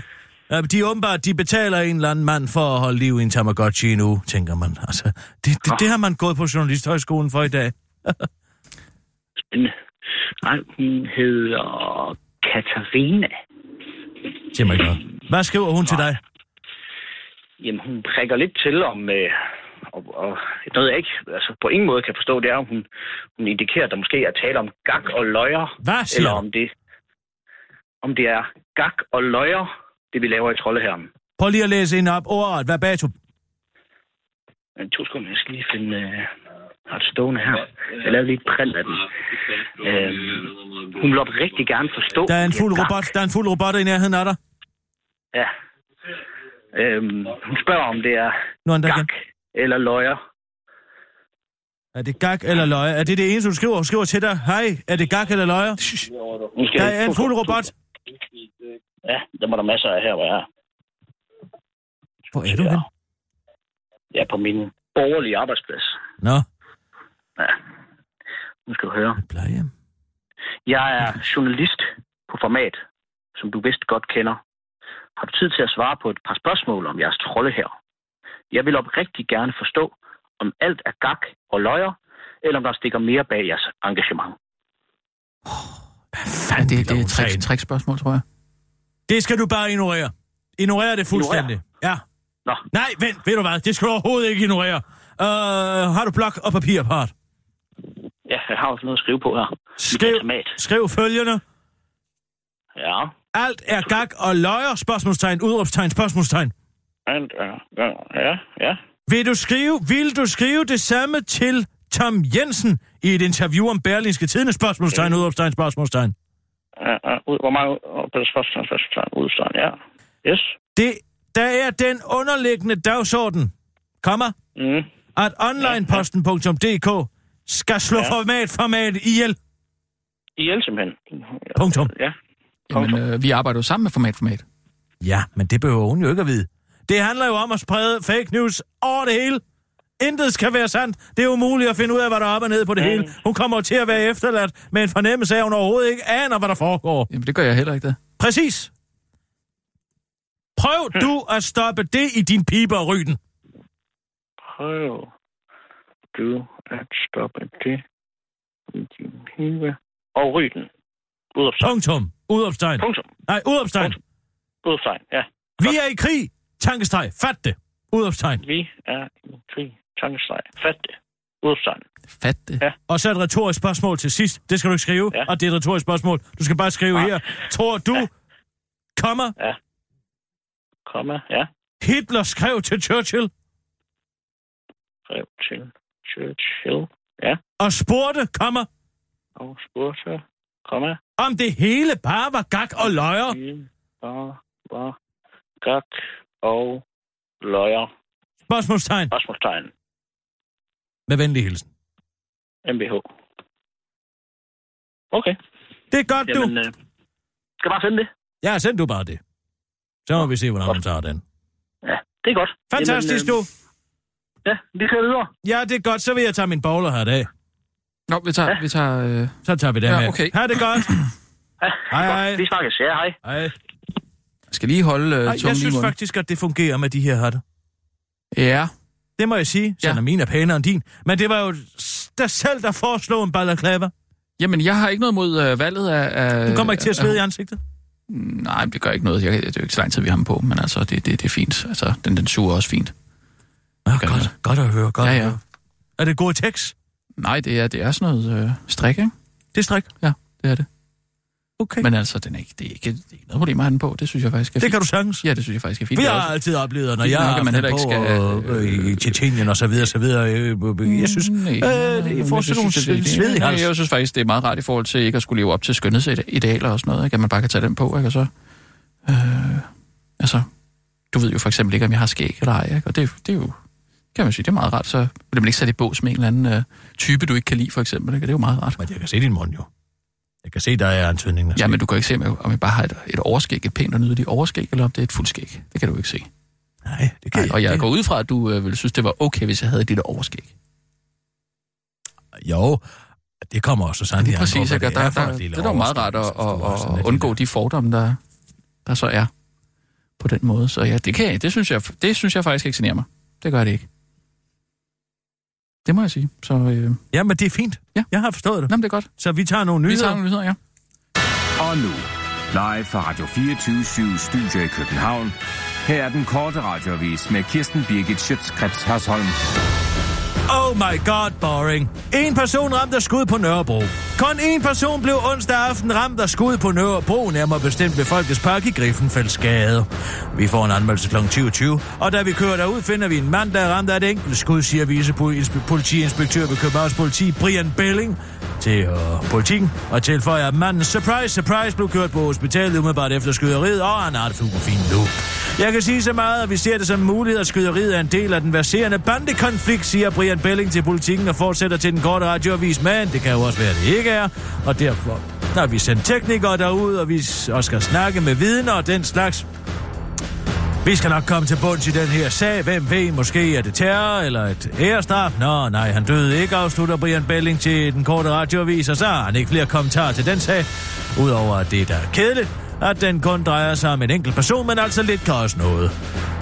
de er åbenbart, de betaler en eller anden mand for at holde liv i en Tamagotchi nu, tænker man. Altså, det, det, det har man gået på Journalisthøjskolen for i dag. <laughs> Spændende. Nej, hun hedder Katarina. Mig noget. Hvad skriver hun til dig? Jamen, hun prikker lidt til om... Øh, og, og noget, jeg ikke altså, på ingen måde kan forstå, det er, om hun, hun indikerer, at der måske er tale om gak og løjer. Hvad siger Eller om det, om det er gak og løjer, det vi laver i Troldeherren. Prøv lige at læse en op. Ordet, verbatim. To sekunder, jeg skal lige finde... Øh, har det stående her. Jeg lavede lige et print af den. Øhm, hun vil rigtig gerne forstå... Der er en fuld gak. robot, der er en fuld robot i nærheden af dig. Ja. Øhm, hun spørger, om det er Nu han der igen. Eller løjer. Er det gak eller løje? Er det det eneste, du skriver? Skriver til dig, hej, er det gak eller løje? Nu skal Der er en fuld robot. Ja, der var der masser af her, hvor jeg er. Hvor er du hen? Jeg er på min borgerlige arbejdsplads. Nå, Ja. Nu skal du høre. plejehjem. Jeg er journalist på format, som du vist godt kender. Har du tid til at svare på et par spørgsmål om jeres trolde her? Jeg vil oprigtig gerne forstå, om alt er gak og løjer, eller om der stikker mere bag jeres engagement. Ja, det, det er et trick, sagen? trickspørgsmål, tror jeg. Det skal du bare ignorere. Ignorere det fuldstændig. Ja. Nå. Nej, vent, ved du hvad? Det skal du overhovedet ikke ignorere. Uh, har du blok og papir part? Ja, jeg har også noget at skrive på her. Skriv, skriv følgende. Ja. Alt er gak og løjer, spørgsmålstegn, udråbstegn, spørgsmålstegn. Alt er... Ja, ja. Vil du skrive, vil du skrive det samme til Tom Jensen i et interview om Berlingske Tidende, spørgsmålstegn, udråbstegn, spørgsmålstegn? ja, ja. Ud, hvor det første, første, udstand, ja. Yes. Det, der er den underliggende dagsorden, komma, Mm. at onlineposten.dk skal slå Ja. format, format ihjel. ihjel simpelthen. Punktum. Ja. Jamen, øh, vi arbejder jo sammen med format format. Ja, men det behøver hun jo ikke at vide. Det handler jo om at sprede fake news over det hele. Intet skal være sandt. Det er umuligt at finde ud af, hvad der er op og ned på det hele. Hun kommer til at være efterladt med en fornemmelse af, at hun overhovedet ikke aner, hvad der foregår. Jamen, det gør jeg heller ikke, det. Præcis. Prøv du at stoppe det i din pibe og ryden. Prøv du at stoppe det i din hive. Og ryden. Udopstegn. Punktum. Udopstegn. Punktum. Nej, udopstegn. Punktum. Udopstegn, ja. Vi er i krig. Tankestreg. Fat det. Udopstegn. Vi er i krig. Tankestreg. Fat det. Udopstegn. Fat det. Ja. Og så et retorisk spørgsmål til sidst. Det skal du ikke skrive. Ja. Og det er et retorisk spørgsmål. Du skal bare skrive Nej. her. Tror du, Ja. kommer Komma, ja. Hitler skrev til Churchill Brev til Churchill. Ja. og spurgte, kommer, Og spurgte. Komma. om det hele bare var gak og løjer. Det var, var gak og løjer. Spørgsmålstegn. Spørgsmålstegn. Med venlig hilsen. MBH. Okay. Det er godt, du. Jamen, øh, skal jeg bare sende det? Ja, send du bare det. Så må vi se, hvordan man tager den. Ja, det er godt. Fantastisk, Jamen, du. øh, Ja, vi kører videre. Ja, det er godt. Så vil jeg tage min bowler her i dag. Nå, vi tager... Ja. Vi tager øh... Så tager vi den Ja, med. okay. Ha' det godt. Ja, Hej, godt. hej. Vi snakkes. Ja, hej. Hej. Jeg skal lige holde øh, Ej, jeg i synes faktisk, at det fungerer med de her hatter. Ja. Det må jeg sige, selvom Ja. min er pænere end din. Men det var jo dig selv, der foreslog en balaclava. Jamen, jeg har ikke noget mod øh, valget af... af Du kommer ikke til at svede i af- ansigtet. Nej, det gør ikke noget. Jeg, det er jo ikke så lang tid, vi har ham på, men altså, det, det, det er fint. Altså, den, den suger også fint. Ja, gør godt, godt at høre, godt Ja, at ja. høre. Er det god tekst? Nej, det er, det er sådan noget øh, strik, ikke? Det er strik. Ja, det er det. Okay. Men altså, den er ikke, det, er ikke, det er ikke noget problem at have den på. Det synes jeg faktisk er det fint. kan du sagtens. Ja, det synes jeg faktisk er fint. Vi har altid oplevet, når jeg har man heller ikke skal, øh, i Tjetjenien og så videre, så videre. øh, Jeg synes, Nej, øh, det får sådan nogle sved i nej, hals. Jeg synes faktisk, det er meget rart i forhold til ikke at skulle leve op til skønhedsidealer og sådan noget. Ikke? At man bare kan tage den på, ikke? Og så... Øh, altså, du ved jo for eksempel ikke, om jeg har skæg eller ej, ikke? Og det, det er jo... Kan man sige, det er meget rart. Så bliver man ikke sat i bås med en eller anden øh, type, du ikke kan lide, for eksempel. Ikke? Det er jo meget rart. Men jeg kan se din mund jo. Jeg kan se, der er antydningen. Ja, men du kan ikke se, om jeg, om jeg bare har et, et overskæg, et pænt og nydeligt overskæg, eller om det er et fuldskæg. Det kan du ikke se. Nej, det kan Nej, og jeg ikke. går ud fra, at du øh, ville synes, det var okay, hvis jeg havde dit overskæg. Jo, det kommer også sådan Det er præcis? Og det der, er der, lille det er jo meget rart at, står at, undgå de fordomme, der, der så er på den måde. Så ja, det, kan jeg, det, synes jeg, det synes jeg faktisk ikke generer mig. Det gør det ikke. Det må jeg sige. Så øh, Ja, men det er fint. Ja. Jeg har forstået det. jamen, det er godt. Så vi tager nogle Vi nyheder. tager nogle nyheder, ja. Og nu, live fra Radio 24 Studio i København. Her er den korte radiovis med Kirsten Birgit Schøtzgrads Hasholm. Oh my god, boring. En person ramt af skud på Nørrebro. Kun en person blev onsdag aften ramt af skud på Nørrebro, nærmere bestemt ved Folkets Park i Griffenfeldsgade. Vi får en anmeldelse kl. 20.20, og da vi kører derud, finder vi en mand, der er ramt af et enkelt skud, siger vicepolitiinspektør ved Københavns Politi, Brian Belling, til øh, politikken, og tilføjer, at manden surprise, surprise blev kørt på hospitalet umiddelbart efter skyderiet, og han har det super fint nu. Jeg kan sige så meget, at vi ser det som mulighed, at skyderiet er en del af den verserende bandekonflikt, siger Brian Belling til politikken og fortsætter til den korte radioavis, men det kan jo også være, at det ikke er, og derfor der har vi sendt teknikere derud, og vi også skal snakke med vidner og den slags. Vi skal nok komme til bunds i den her sag. Hvem ved, måske er det terror eller et ærestraf? Nå, nej, han døde ikke, afslutter Brian Belling til den korte radioavis, og så har han ikke flere kommentarer til den sag. Udover at det der er kedeligt, at den kun drejer sig om en enkelt person, men altså lidt kan også noget.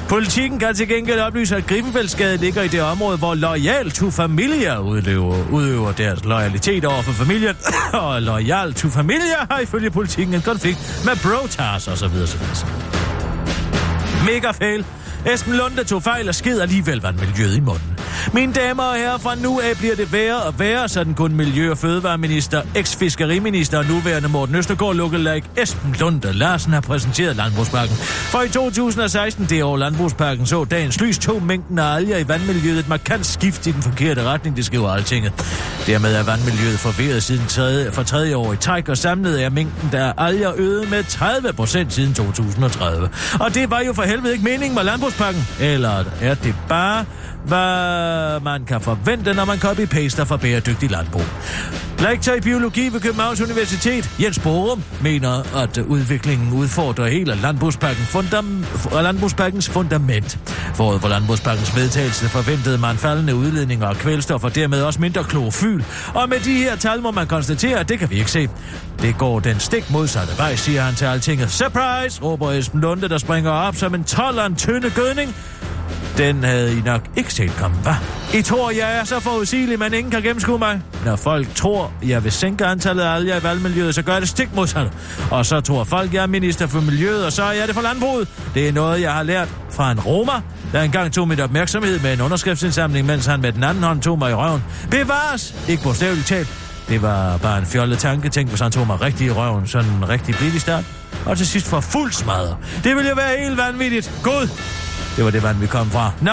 Politikken kan til gengæld oplyse, at Griffenfeldsgade ligger i det område, hvor Loyal to Familia udøver, udøver deres loyalitet over for familien. <coughs> og Loyal to Familia har ifølge politikken en konflikt med Brotas osv. osv. Mega fail. Esben Lunde tog fejl og sked alligevel vandmiljøet i munden. Mine damer og herrer, fra nu af bliver det værre og værre, så den kun Miljø- og Fødevareminister, eks-fiskeriminister og nuværende Morten Østergaard lookalike Esben Lunde Larsen har præsenteret Landbrugsparken. For i 2016, det år Landbrugsparken så dagens lys, tog mængden af alger i vandmiljøet et markant skift i den forkerte retning, det skriver Altinget. Dermed er vandmiljøet forvirret siden tredje, for tredje år i træk, og samlet er mængden af alger øget med 30 procent siden 2030. Og det var jo for helvede ikke meningen med Landbrugspakken, Eller er det bare hvad man kan forvente, når man copy-paster fra bæredygtig landbrug. Lektor i biologi ved Københavns Universitet, Jens Borum, mener, at udviklingen udfordrer hele landbrugspakken fundam, landbrugspakkens fundament. Forud for landbrugspakkens vedtagelse forventede man faldende udledninger af kvælstof og dermed også mindre klorofyl. Og med de her tal må man konstatere, at det kan vi ikke se. Det går den stik modsatte vej, siger han til altinget. Surprise, råber Esben Lunde, der springer op som en 12 af en tynde gødning. Den havde I nok ikke set komme, hva'? I tror, jeg er så forudsigelig, man ingen kan gennemskue mig. Når folk tror, jeg vil sænke antallet af alger i valgmiljøet, så gør det stik modsat. Og så tror folk, jeg er minister for miljøet, og så er jeg det for landbruget. Det er noget, jeg har lært fra en roma, der engang tog mit opmærksomhed med en underskriftsindsamling, mens han med den anden hånd tog mig i røven. Bevares! Ikke bogstaveligt talt. Det var bare en fjollet tanke. Tænk, hvis han tog mig rigtig i røven, sådan en rigtig billig start. Og til sidst for fuld smadre. Det ville jo være helt vanvittigt. Gud! Det var det vand, vi kom fra. Nå,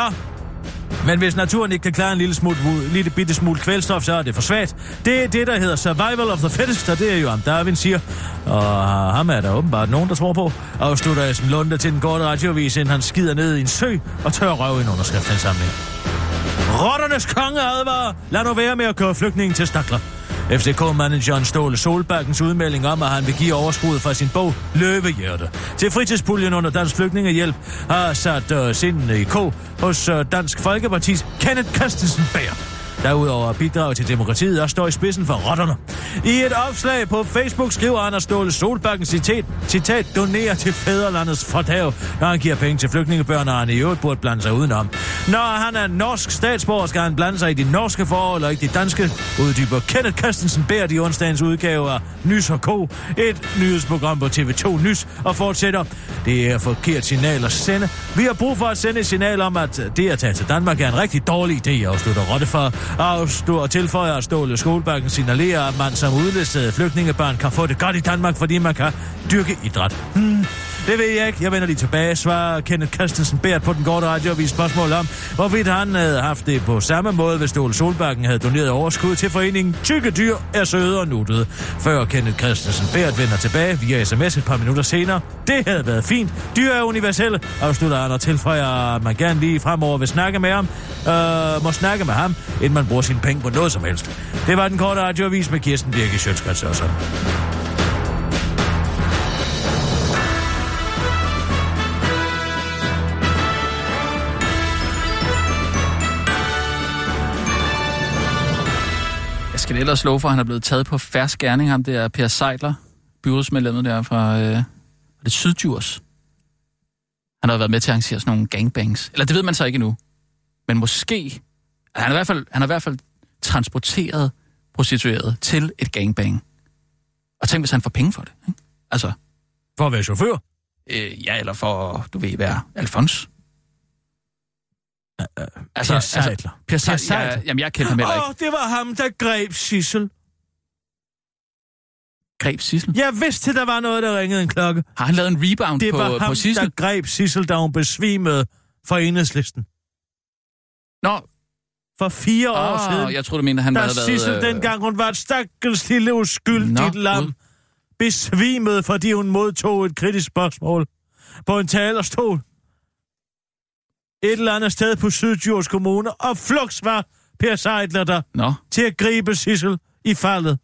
men hvis naturen ikke kan klare en lille, smule, lille bitte smule kvælstof, så er det for svagt. Det er det, der hedder survival of the fittest, og det er jo ham Darwin siger. Og ham er der åbenbart nogen, der tror på. Afslutter Esben Lunde til den korte radiovis, inden han skider ned i en sø og tør røve en underskriftindsamling. Rotternes konge advarer. Lad nu være med at køre flygtningen til stakler. FCK-manageren Ståle Solbakkens udmelding om, at han vil give overskuddet fra sin bog Løvehjerte til fritidspuljen under Dansk Flygtningehjælp har sat uh, sindene i k hos uh, Dansk Folkepartis Kenneth Christensen Bær. Derudover bidrag til demokratiet og står i spidsen for rotterne. I et opslag på Facebook skriver Anders Ståle Solbakken citat, citat donerer til fædrelandets fordav, når han giver penge til flygtningebørn, og han i øvrigt burde blande sig udenom. Når han er norsk statsborger, skal han blande sig i de norske forhold og ikke de danske, uddyber Kenneth Christensen bærer de onsdagens udgave af Nys og K, et nyhedsprogram på TV2 Nys, og fortsætter. Det er forkert signal at sende. Vi har brug for at sende et signal om, at det at tage til Danmark er en rigtig dårlig idé, afslutter Rottefar og tilføjer at Ståle Skolebakken signalerer, at man som udlistede flygtningebørn kan få det godt i Danmark, fordi man kan dyrke idræt. Hmm. Det ved jeg ikke. Jeg vender lige tilbage, svarer Kenneth Christensen Bært på den korte radioavis spørgsmål om, hvorvidt han havde haft det på samme måde, hvis Ståle Solbakken havde doneret overskud til foreningen Tykke Dyr er søde og nuttede. Før Kenneth Christensen Bært vender tilbage via sms et par minutter senere. Det havde været fint. Dyr er universelle, afslutter han og tilføjer, at man gerne lige fremover vil snakke med ham. Øh, må snakke med ham, inden man bruger sine penge på noget som helst. Det var den korte radioavis med Kirsten Birke Sjøtskrets og sådan. Skal ellers love for, at han er blevet taget på færsk gerning, ham der Per Seidler, byrådsmedlemmet der fra øh, det Sydjurs. Han har været med til at arrangere sådan nogle gangbangs. Eller det ved man så ikke endnu. Men måske... Han har i hvert fald, han har i hvert fald transporteret prostitueret til et gangbang. Og tænk, hvis han får penge for det. Ikke? Altså, For at være chauffør? øh, ja, eller for, du ved, være Alfons. Altså, Per Seidler. Per Per Seidler. Seidler. Ja, jamen, jeg kendte ham heller Åh, ikke. oh, det var ham, der greb Sissel. Greb Sissel. Jeg vidste, der var noget, der ringede en klokke. Har han lavet en rebound Det på, var ham, på Sissel? der greb Sissel, da hun besvimede for enhedslisten. Nå, For fire år åh, siden. jeg troede, du mente, han Da havde Sissel, været... øh, dengang hun var et stakkels lille uskyldigt Nå, lam, Gud. besvimede, fordi hun modtog et kritisk spørgsmål på en talerstol. Et eller andet sted på Syddjurs Kommune, og flux var Per Seidler der Nå, til at gribe Sissel i faldet.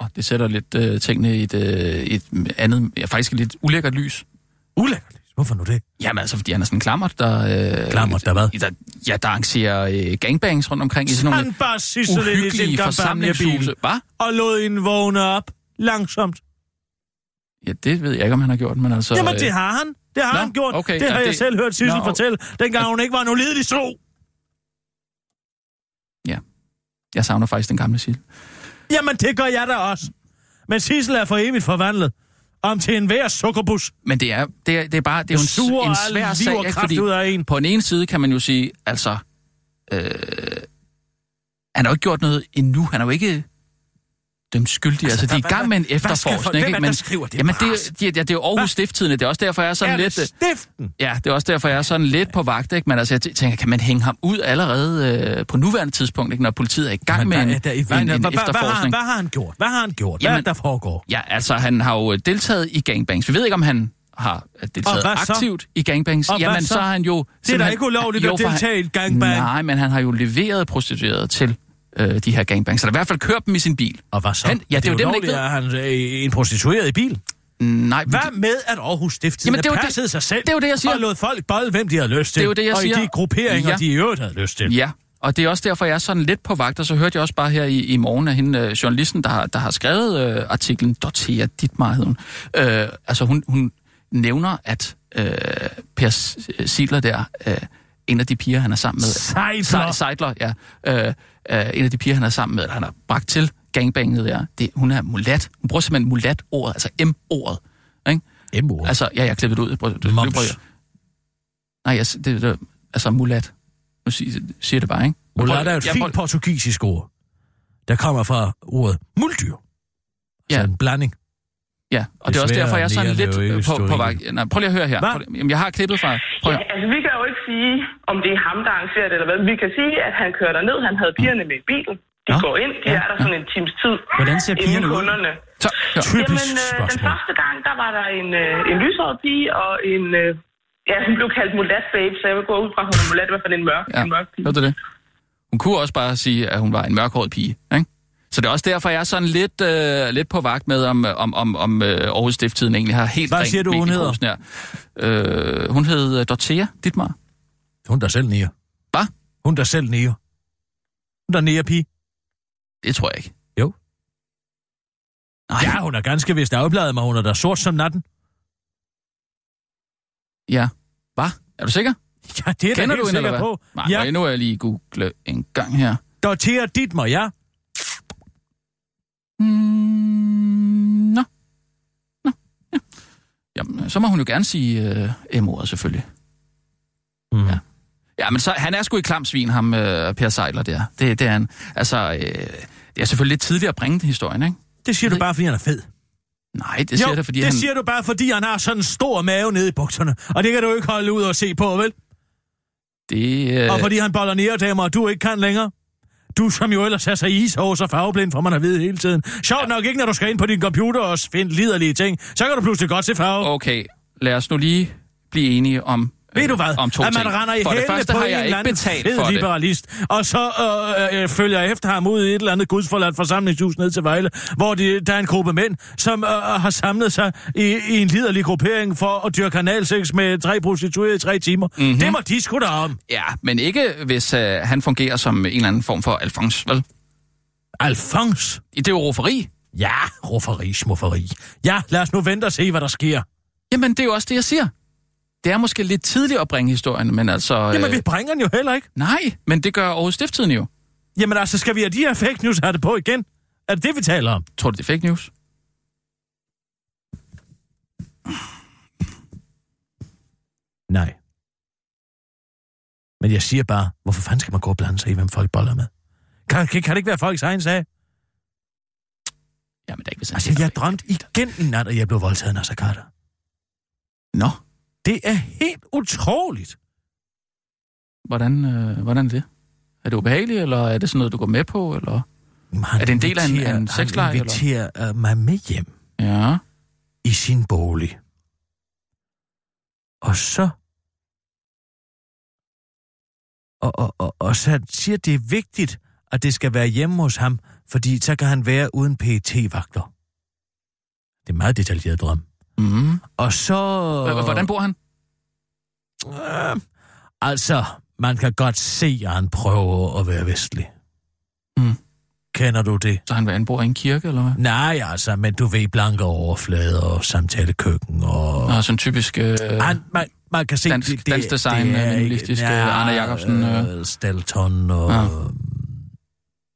åh, det sætter lidt øh, tingene i et, øh, et andet, ja, faktisk et lidt ulækkert lys. Ulækkert. Hvorfor nu det? Jamen altså, fordi han er sådan en klammert, der... Øh, Klammert, der hvad? Der, ja, der arrangerer øh, gangbangs rundt omkring i sådan nogle Han bare Sissel ind i sin forsamlingshuse. Hvad? og lod hende vågne op langsomt. Ja, det ved jeg ikke, om han har gjort, men altså... Jamen, øh, det har han. Det har Nå, han gjort. okay, det ja, har jeg det- selv hørt Sissel Nå, fortælle, dengang hun ikke var en ulidelig tro. Jeg savner faktisk den gamle Sissel. Jamen, det gør jeg da også. Men Sissel er for evigt forvandlet. Om til en hver sukkerbus. Men det er, det er, det er bare det er en, Suger en svær sag, ikke? fordi ud af en. på den ene side kan man jo sige, altså, øh, han har jo ikke gjort noget endnu. Han er jo ikke dømt skyldig. Altså, altså de er i hvad- gang med en hvad- hvad efterforskning. hvem er det, der skriver det jamen, det, er- ja, det er jo Aarhus Hvad? Stifttidende. Det er også derfor, jeg er sådan er lidt... øh, stiften? Ja, det er også derfor, jeg er sådan lidt på vagt, ikke? Men altså, jeg tænker, kan man hænge ham ud allerede øh, på nuværende tidspunkt, ikke? når politiet er i gang Men med hvad en, er der i en, vejen? en Hvad- hvad- hvad har han- efterforskning? Hvad har han gjort? Hvad har han gjort? Hvad Jamen- der foregår? Ja, altså, han har jo deltaget i gangbangs. Vi ved ikke, om han har deltaget hvad så? aktivt i gangbangs. Og hvad Jamen, så? så har han jo... Det er da ikke ulovligt Jo, at deltage i gangbang. Nej, men han har jo leveret prostituerede til øh, de her gangbangs. Så der i hvert fald kørt dem i sin bil. Og hvad så? Han- ja, det er jo det, man ikke ved. at han er en prostitueret i bil. Nej, Hvad med, at Aarhus Stiftstidende Jamen, det er jo det- sig selv det er jo det, jeg siger. og lod folk bolle, hvem de havde lyst til. Det er jo det, jeg og siger. i de grupperinger, Ja. de i øvrigt havde lyst til. Ja, og det er også derfor, jeg er sådan lidt på vagt, og så hørte jeg også bare her i, i morgen af hende, øh, journalisten, der har, der har skrevet øh, artiklen, Dorthea Dittmar hed hun. Øh, altså hun, hun nævner, at øh, Per S- Sidler der, øh, en af de piger, han er sammen med... Seidler. Se- Seidler, ja. Øh, øh, en af de piger, han er sammen med, han har bragt til gangbanget der, det, hun er mulat. Hun bruger simpelthen mulat-ordet, altså M-ordet. Ikke? M-ord. Altså, ja, jeg har klippet det ud. Prøv, det, Moms. Nej, jeg, det, det, altså mulat. Nu siger, siger det bare, ikke? Mulat er et fint prøver- portugisisk ord, der kommer fra ordet muldyr. Ja. Ja. En blanding. Ja, og det er også derfor, jeg er sådan lidt ikke på, på vej. Nej, prøv lige at høre her. Prøv Jamen, jeg har klippet fra... Prøv Ja, altså vi kan jo ikke sige, om det er ham, der arrangerer det eller hvad. Vi kan sige, at han kører ned, han havde pigerne med i bilen. De Nå. går ind, de Ja, er der ja. sådan en times tid. Hvordan ser pigerne ud? kunderne. så, hør. Typisk Jamen, øh, den spørgsmål. første gang, der var der en, øh, en lyshåret pige og en... Øh, ja, hun blev kaldt mulat babe, så jeg vil gå ud fra, at hun er mulat, i hvert fald en mørk, Ja, en mørk pige. hørte du det? Hun kunne også bare sige, at hun var en mørkhåret pige, ikke? Så det er også derfor, jeg er sådan lidt, øh, lidt på vagt med, om, om, om, om øh, Aarhus Stifttiden egentlig har helt Hvad siger du, hun hedder? Øh, hun hed øh, Dorthea Dittmar. Hun der selv nier. Hvad? Hun der selv nier. Hun der nier pige. Det tror jeg ikke. Jo. Nej, Ja, hun er ganske vist afbladet, men hun er da sort som natten. ja. Hvad? Er du sikker? Ja, det er Kender da du helt hende, eller sikker på. Nej, ja, nu er jeg lige google en gang her. Dorthea Dittmer, ja. Mm, nå. Nå, ja. Jamen, så må hun jo gerne sige øh, M-ordet, selvfølgelig. Mm. Ja. Ja, men så, han er sgu i klamsvin, ham øh, Per Sejler der. Det, det er han. Altså, øh, det er selvfølgelig lidt tidligt at bringe den historien, ikke? Det siger du bare, fordi han er fed. Nej, det siger jo, det, fordi det han... siger du bare, fordi han har sådan en stor mave nede i bukserne. Og det kan du ikke holde ud og se på, vel? Det, øh, Og fordi han boller næredamer, og du ikke kan længere. Du som jo ellers er så ishås og farveblind, for man har ved hele tiden. Sjovt nok ikke, når du skal ind på din computer og finde liderlige ting. Så kan du pludselig godt se farve. Okay, lad os nu lige blive enige om Ved du hvad? Om to at man ting. render i hælene på en eller anden fed liberalist, og så øh, øh, følger jeg efter ham ud i et eller andet gudsforladt forsamlingshus ned til Vejle, hvor de, der er en gruppe mænd, som øh, har samlet sig i, i en liderlig gruppering for at dyrke kanalsex med tre prostituerede i tre timer. Mhm. Mm-hmm. Det må de sgu da om. Ja, men ikke hvis øh, han fungerer som en eller anden form for Alfons, vel? Alfons? Det er jo roferi. Ja, rufferi, smufferi. Ja, lad os nu vente og se, hvad der sker. Jamen, det er jo også det, jeg siger. Det er måske lidt tidligt at bringe historien, men altså... Jamen, øh, vi bringer den jo heller ikke. Nej, men det gør Aarhus Stifttiden jo. Jamen altså, skal vi have de her fake news have det på igen? Er det det, vi taler om? Tror du, det er fake news? Nej. jeg siger bare, hvorfor fanden skal man gå og blande sig i, hvem folk boller med? Kan, kan, kan det ikke være folks egen sag? Jamen, det er ikke, han Altså, jeg drømte igen i nat, at jeg blev voldtaget af Carter. Nå, Det er helt utroligt. hvordan, øh, hvordan er det? Er det ubehageligt, eller er det sådan noget, du går med på? Eller? Jamen, Er det en del af en- inviterer- en sexleg, Han inviterer eller? mig med hjem Ja. i sin bolig. Og så... Og, og, og, og så siger, det er vigtigt, at det skal være hjemme hos ham, fordi så kan han være uden pt vagter Det er en meget detaljeret drøm. Mm. Og så... Hvordan bor han? Øh, altså, man kan godt se, at han prøver at være vestlig. Mm. Kender du det? Så han, han bor i en kirke, eller hvad? Nej, altså, men du ved, blanke overflader og samtalekøkken og... Nå, sådan typisk... Øh, Han, man, man kan se, dansk- dansk design, minimalistisk, øh, Arne Jacobsen, øh. Øh, Stelton og... Ja. Ja.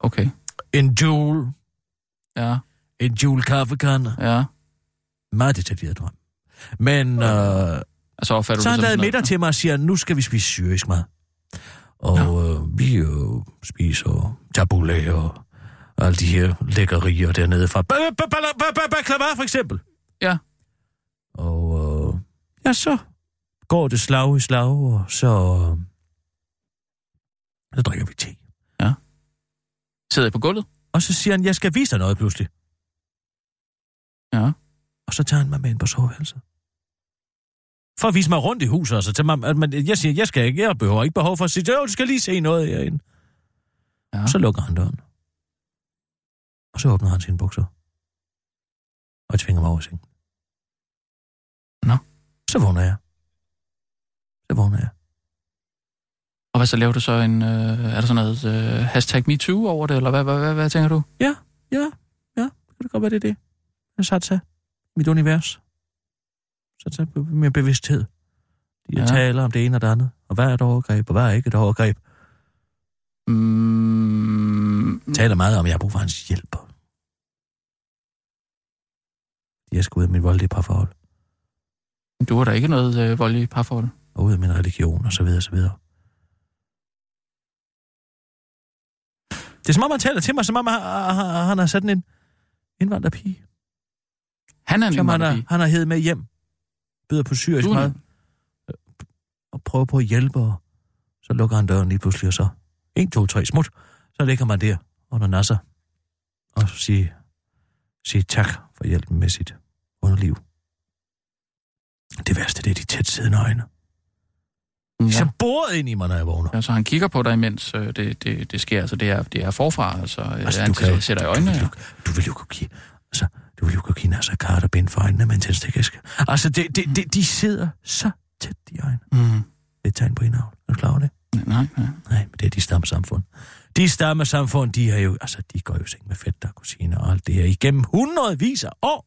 okay. En jule. Ja, En jule kaffekande. ja. Meget detaljeret drøm. Men øh, Og så han lavet middag til mig og siger, nu skal vi spise syrisk mad. Og øh, vi øh, spiser tabbouleh og alle de her lækkerier dernede fra. Ba- ba- ba- ba- ba- Baklava for eksempel. Ja. Og øh, ja, så går det slag i slag, og så, øh, så drikker vi te. Sidder I på gulvet? Og så siger han, jeg skal vise dig noget pludselig. Ja. Og så tager han mig med ind på soveværelset. For at vise mig rundt i huset, altså til mig, at man, jeg siger, jeg skal ikke, jeg behøver ikke behov for at sige, du skal lige se noget herinde. Ja. Så lukker han døren. Og så åbner han sine bukser. Og tvinger mig over sengen. Nå. Så vågner jeg. Så vågner jeg. Og hvad så laver du så en... Øh, er der sådan noget øh, hashtag MeToo over det, eller hvad, hvad, hvad, hvad tænker du? Ja, ja, ja. Det kan godt være, det er det. Jeg satte mit univers. Så sig på min bevidsthed. Jeg Ja. taler om det ene og det andet. Og hvad er et overgreb, og hvad er ikke et overgreb? Mm, Jeg taler meget om, at jeg har brug for hans hjælp. Jeg skal ud af mit voldelige parforhold. du har da ikke noget øh, vold i parforhold. Og ud af min religion, og så videre, og så videre. Det er som om, han taler til mig, som om han, han- han har sådan en indvandrerpige, Han er som han har, han har hævet med hjem. Byder på syrisk Du er mad. en- Og prøver på at hjælpe, og så lukker han døren lige pludselig, og så 1, 2, 3, smut. Så ligger man der under nasser og siger, siger tak for hjælpen med sit underliv. Det værste, det er de tæt siddende øjne. Ja. Ja. Som boret ind i mig, når jeg vågner. Ja, så han kigger på dig, imens øh, det, det, det sker. Altså, det er, det er forfra. Altså, øh, Altså, han du kan- sætter i øjnene. Du vil Ja. jo, du vil jo kunne give... Altså, du vil jo kunne give Nasser Carter bind for øjnene med en tændstikæske. Altså, det, det, det, de sidder så tæt i øjnene. Mm. Det er et tegn på indavl. Er du klar over det? Nej, nej. Nej, men det er de stammesamfund. De stammesamfund, de har jo... Altså, de går jo seng med fætter og kusiner og alt det her igennem hundredvis af år.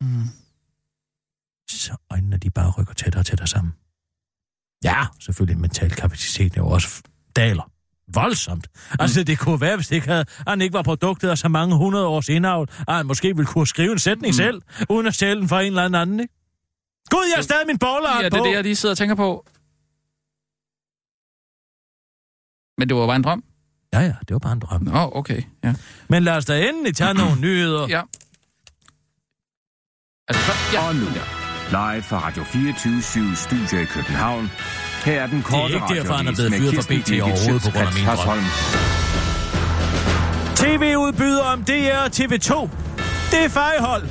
Mm. Så øjnene, de bare rykker tættere og tættere sammen. Ja, selvfølgelig mental kapacitet er jo også daler. Voldsomt. Altså, det kunne være, hvis det ikke havde, han ikke var produktet af så mange hundrede års indavl, at han måske ville kunne skrive en sætning mm. selv, uden at stjæle den fra en eller anden, ikke? Gud, jeg har stadig min bowler Ja, det er det, jeg lige sidder og tænker på. Men det var bare en drøm? Ja, ja, det var bare en drøm. Nå, oh, okay. Ja. Men lad os da endelig tage <clears throat> nogle nyheder. ja. Altså, ja. Og nu, live fra Radio 24 Studio i København. Her er den korte ikke derfor, han er blevet fyret fra BT overhovedet på grund af min drøm. TV-udbyder om DR og TV2. Det er fejhold.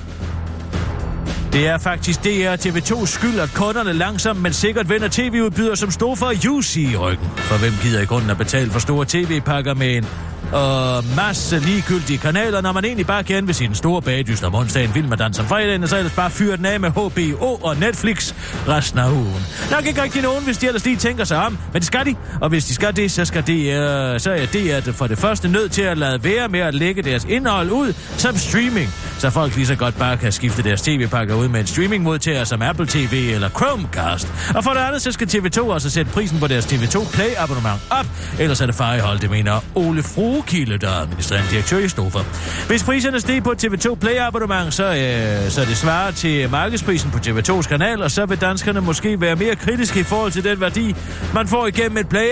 Det er faktisk DR og TV2's skyld, at kunderne langsomt, men sikkert vender tv-udbyder som stod for UC i ryggen. For hvem gider i grunden at betale for store tv-pakker med en og masse ligegyldige kanaler, når man egentlig bare gerne vil se den store bagdyst om onsdagen, vil med danse om fredagen, og så ellers bare fyre den af med HBO og Netflix resten af ugen. Nok ikke rigtig nogen, hvis de ellers lige tænker sig om, men det skal de, og hvis de skal det, så skal det, øh, så er det for det første nødt til at lade være med at lægge deres indhold ud som streaming, så folk lige så godt bare kan skifte deres tv-pakker ud med en streamingmodtager som Apple TV eller Chromecast. Og for det andet, så skal TV2 også sætte prisen på deres TV2 Play abonnement op, ellers er det farehold, det mener Ole Fruekilde, der er administrerende direktør i Stofer. Hvis priserne steg på TV2 Play abonnement, så, øh, så det svarer til markedsprisen på TV2's kanal, og så vil danskerne måske være mere kritiske i forhold til den værdi, man får igennem et Play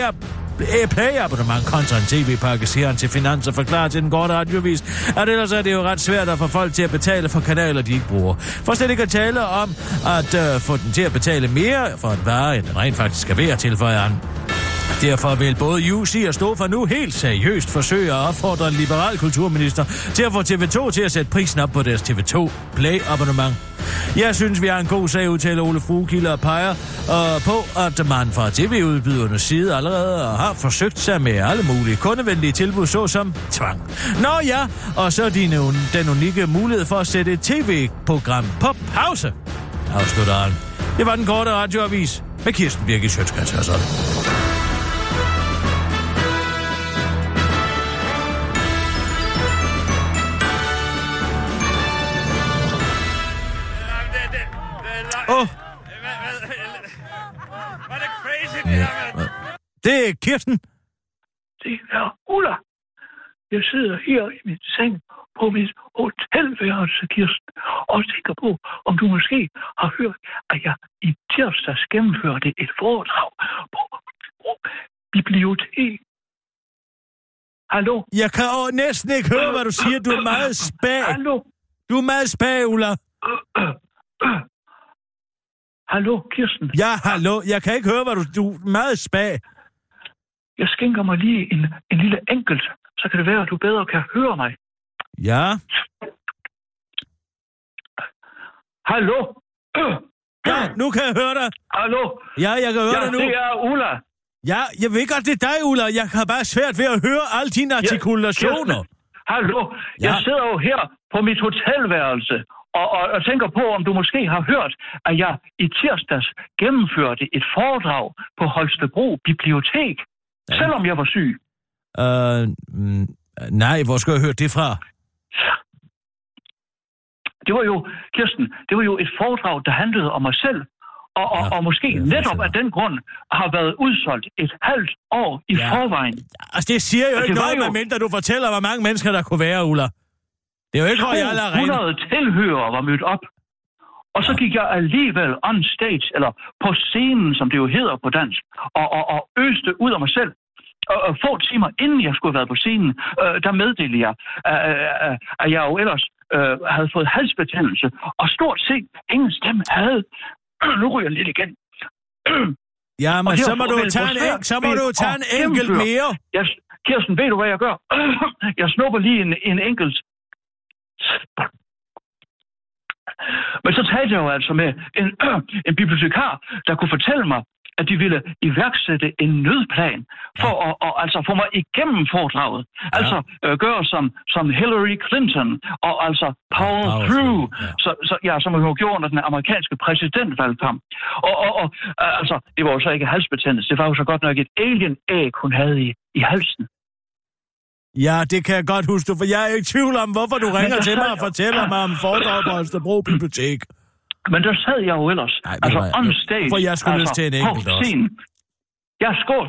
play-abonnement kontra en tv-pakke, siger han til Finans og forklarer til den korte radiovis, at ellers er det jo ret svært at få folk til at betale for kanaler, de ikke bruger. For slet ikke at tale om at øh, få den til at betale mere for en vare, end den rent faktisk skal være, tilføjer han. Derfor vil både UC og Stofa nu helt seriøst forsøge at opfordre en liberal kulturminister til at få TV2 til at sætte prisen op på deres TV2 Play-abonnement. Jeg synes, vi har en god sag, udtaler Ole Fruekilde og peger og på, at man fra tv-udbydernes side allerede har forsøgt sig med alle mulige kundevenlige tilbud, såsom tvang. Nå ja, og så din, den unikke mulighed for at sætte et tv-program på pause, afslutter han. Det var den korte radioavis med Kirsten Birgit Sjøtskrets Åh! Oh. Ja. Det er Kirsten. Det er Ulla. Jeg sidder her i min seng på mit hotelværelse, Kirsten, og tænker på, om du måske har hørt, at jeg i tirsdags gennemførte et foredrag på, på bibliotek. Hallo? Jeg kan jo næsten ikke høre, hvad du siger. Du er meget spag. Hallo? Du er meget spag, Ulla. Hallo, Kirsten? Ja, hallo. Jeg kan ikke høre, hvad du... Du er meget spag. Jeg skænker mig lige en, en lille enkelt, så kan det være, at du bedre kan høre mig. Ja. Hallo? Ja, nu kan jeg høre dig. Hallo? Ja, jeg kan høre Ja, dig nu. det er Ulla. Ja, jeg ved godt, det er dig, Ulla. Jeg har bare svært ved at høre alle dine artikulationer. Kirsten, Hallo? Ja. Jeg sidder jo her på mit hotelværelse og, og, og tænker på, om du måske har hørt, at jeg i tirsdags gennemførte et foredrag på Holstebro Bibliotek, Ja. selvom jeg var syg. Øh, mm, nej, hvor skal jeg høre det fra? Det var jo, Kirsten, det var jo et foredrag, der handlede om mig selv. Og, og, Ja, og måske jeg netop af den grund har været udsolgt et halvt år i Ja. forvejen. Altså, det siger jo Og ikke noget, jo- medmindre du fortæller, hvor mange mennesker der kunne være, Ulla. Det er jo ikke Royal Arena. 200 tilhørere var mødt op. Og så gik jeg alligevel on stage, eller på scenen, som det jo hedder på dansk, og, og, og øste ud af mig selv. Og, og få timer inden jeg skulle have været på scenen, øh, der meddelte jeg, øh, at jeg jo ellers øh, havde fået halsbetændelse, og stort set ingen stemme havde. <clears throat> nu ryger jeg lidt igen. <clears throat> Ja, men så må du tage en, en, så må du tage en enkelt mere. Jeg, Kirsten, ved du, hvad jeg gør? <clears throat> Jeg snupper lige en, en enkelt. Men så talte jeg jo altså med en, <clears throat> en bibliotekar, der kunne fortælle mig, at de ville iværksætte en nødplan for at, at altså få mig igennem foredraget. Ja. Altså øh, gøre som, som Hillary Clinton og altså Paul Power through, ja. så, så, ja, som hun gjorde under den amerikanske præsidentvalgkamp. Og, og, og øh, altså, det var jo så ikke halsbetændelse, det var jo så godt nok et alien-æg, hun havde i, i halsen. Ja, det kan jeg godt huske, for jeg er ikke i tvivl om, hvorfor du ringer til mig og fortæller mig om foredrag på Holstebro Bibliotek. Men der sad jeg jo ellers, Nej, altså hvad, on jeg- stage. for jeg skulle altså, til en enkelt også. scenen. Ja, skål.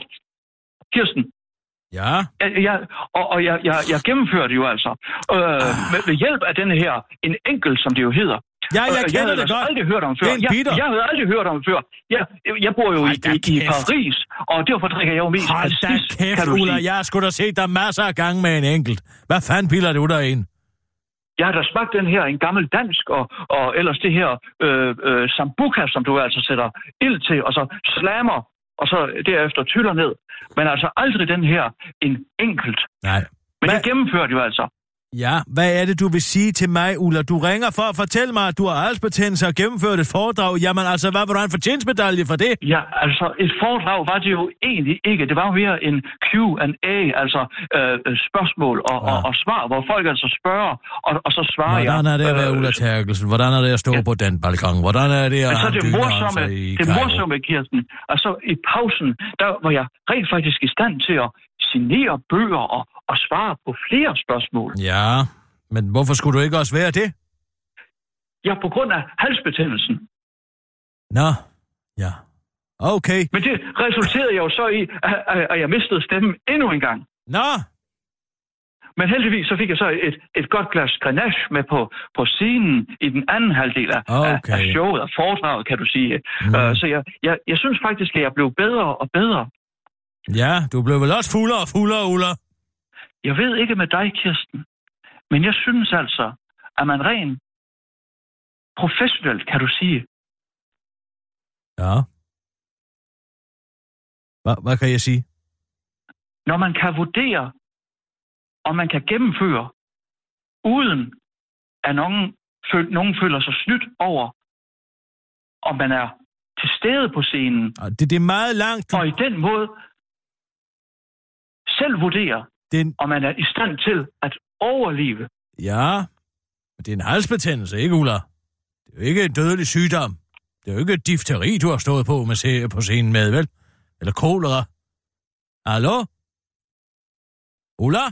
Kirsten, Ja, jeg, jeg, og, og jeg, jeg, jeg gennemførte jo altså, øh, med, ved hjælp af denne her, en enkelt, som det jo hedder. Ja, jeg Øh, kender havde det ellers godt. aldrig hørt om før. Det Jeg, jeg havde aldrig hørt om før. Jeg, jeg bor jo Hold i, i, i. Paris, og derfor drikker jeg jo mest hold da kæft, kan du Ulla. Jeg har sgu da set dig masser af gange med en enkelt. Hvad fanden piller du der ind? Jeg har da smagt den her, en gammel dansk, og, og ellers det her øh, øh, sambuca, som du altså sætter ild til, og så slammer, og så derefter tyller ned. Men altså aldrig den her, en enkelt. Nej. Men Hvad- jeg gennemførte jo altså. Ja, hvad er det, du vil sige til mig, Ulla? Du ringer for at fortælle mig, at du har halsbetændelse og gennemført et foredrag. Jamen altså, hvad vil du have en fortjenstmedalje for det? Ja, altså et foredrag var det jo egentlig ikke. Det var mere en Q&A, altså øh, spørgsmål og, Ja. og, og svar, hvor folk altså spørger, og, og så svarer jeg. Hvordan er det at være Øh, Ulla Terkelsen? Hvordan er det at stå ja. på den balkon? Hvordan er det at Men så have det morsomme, sig i det morsomme, Kirsten, altså i pausen, der var jeg rent faktisk i stand til at signere bøger og, og svare på flere spørgsmål. Ja, men hvorfor skulle du ikke også være det? Ja, på grund af halsbetændelsen. Nå, ja. Okay. Men det resulterede jo så i, at, jeg mistede stemmen endnu en gang. Nå, Men heldigvis så fik jeg så et, et godt glas grenache med på, på scenen i den anden halvdel af, Okay. af, af showet, af foredraget, kan du sige. Mm. Uh, så jeg, jeg, jeg synes faktisk, at jeg blev bedre og bedre. Ja, du blev vel også fuldere og fuldere, Ulla. Jeg ved ikke med dig, Kirsten, men jeg synes altså, at man rent professionelt, kan du sige, Ja. Hvad, hvad kan jeg sige? når man kan vurdere, og man kan gennemføre, uden at nogen, føl, nogen føler sig snydt over, om man er til stede på scenen, Det, det er meget langt. Du, og i den måde selv vurdere, det, om man er i stand til at overleve. ja, men det er en halsbetændelse, ikke, Ulla? Det er jo ikke en dødelig sygdom. Det er jo ikke difteri, du har stået på, med se, på scenen med, vel? Eller kolera. Hallo? Ulla?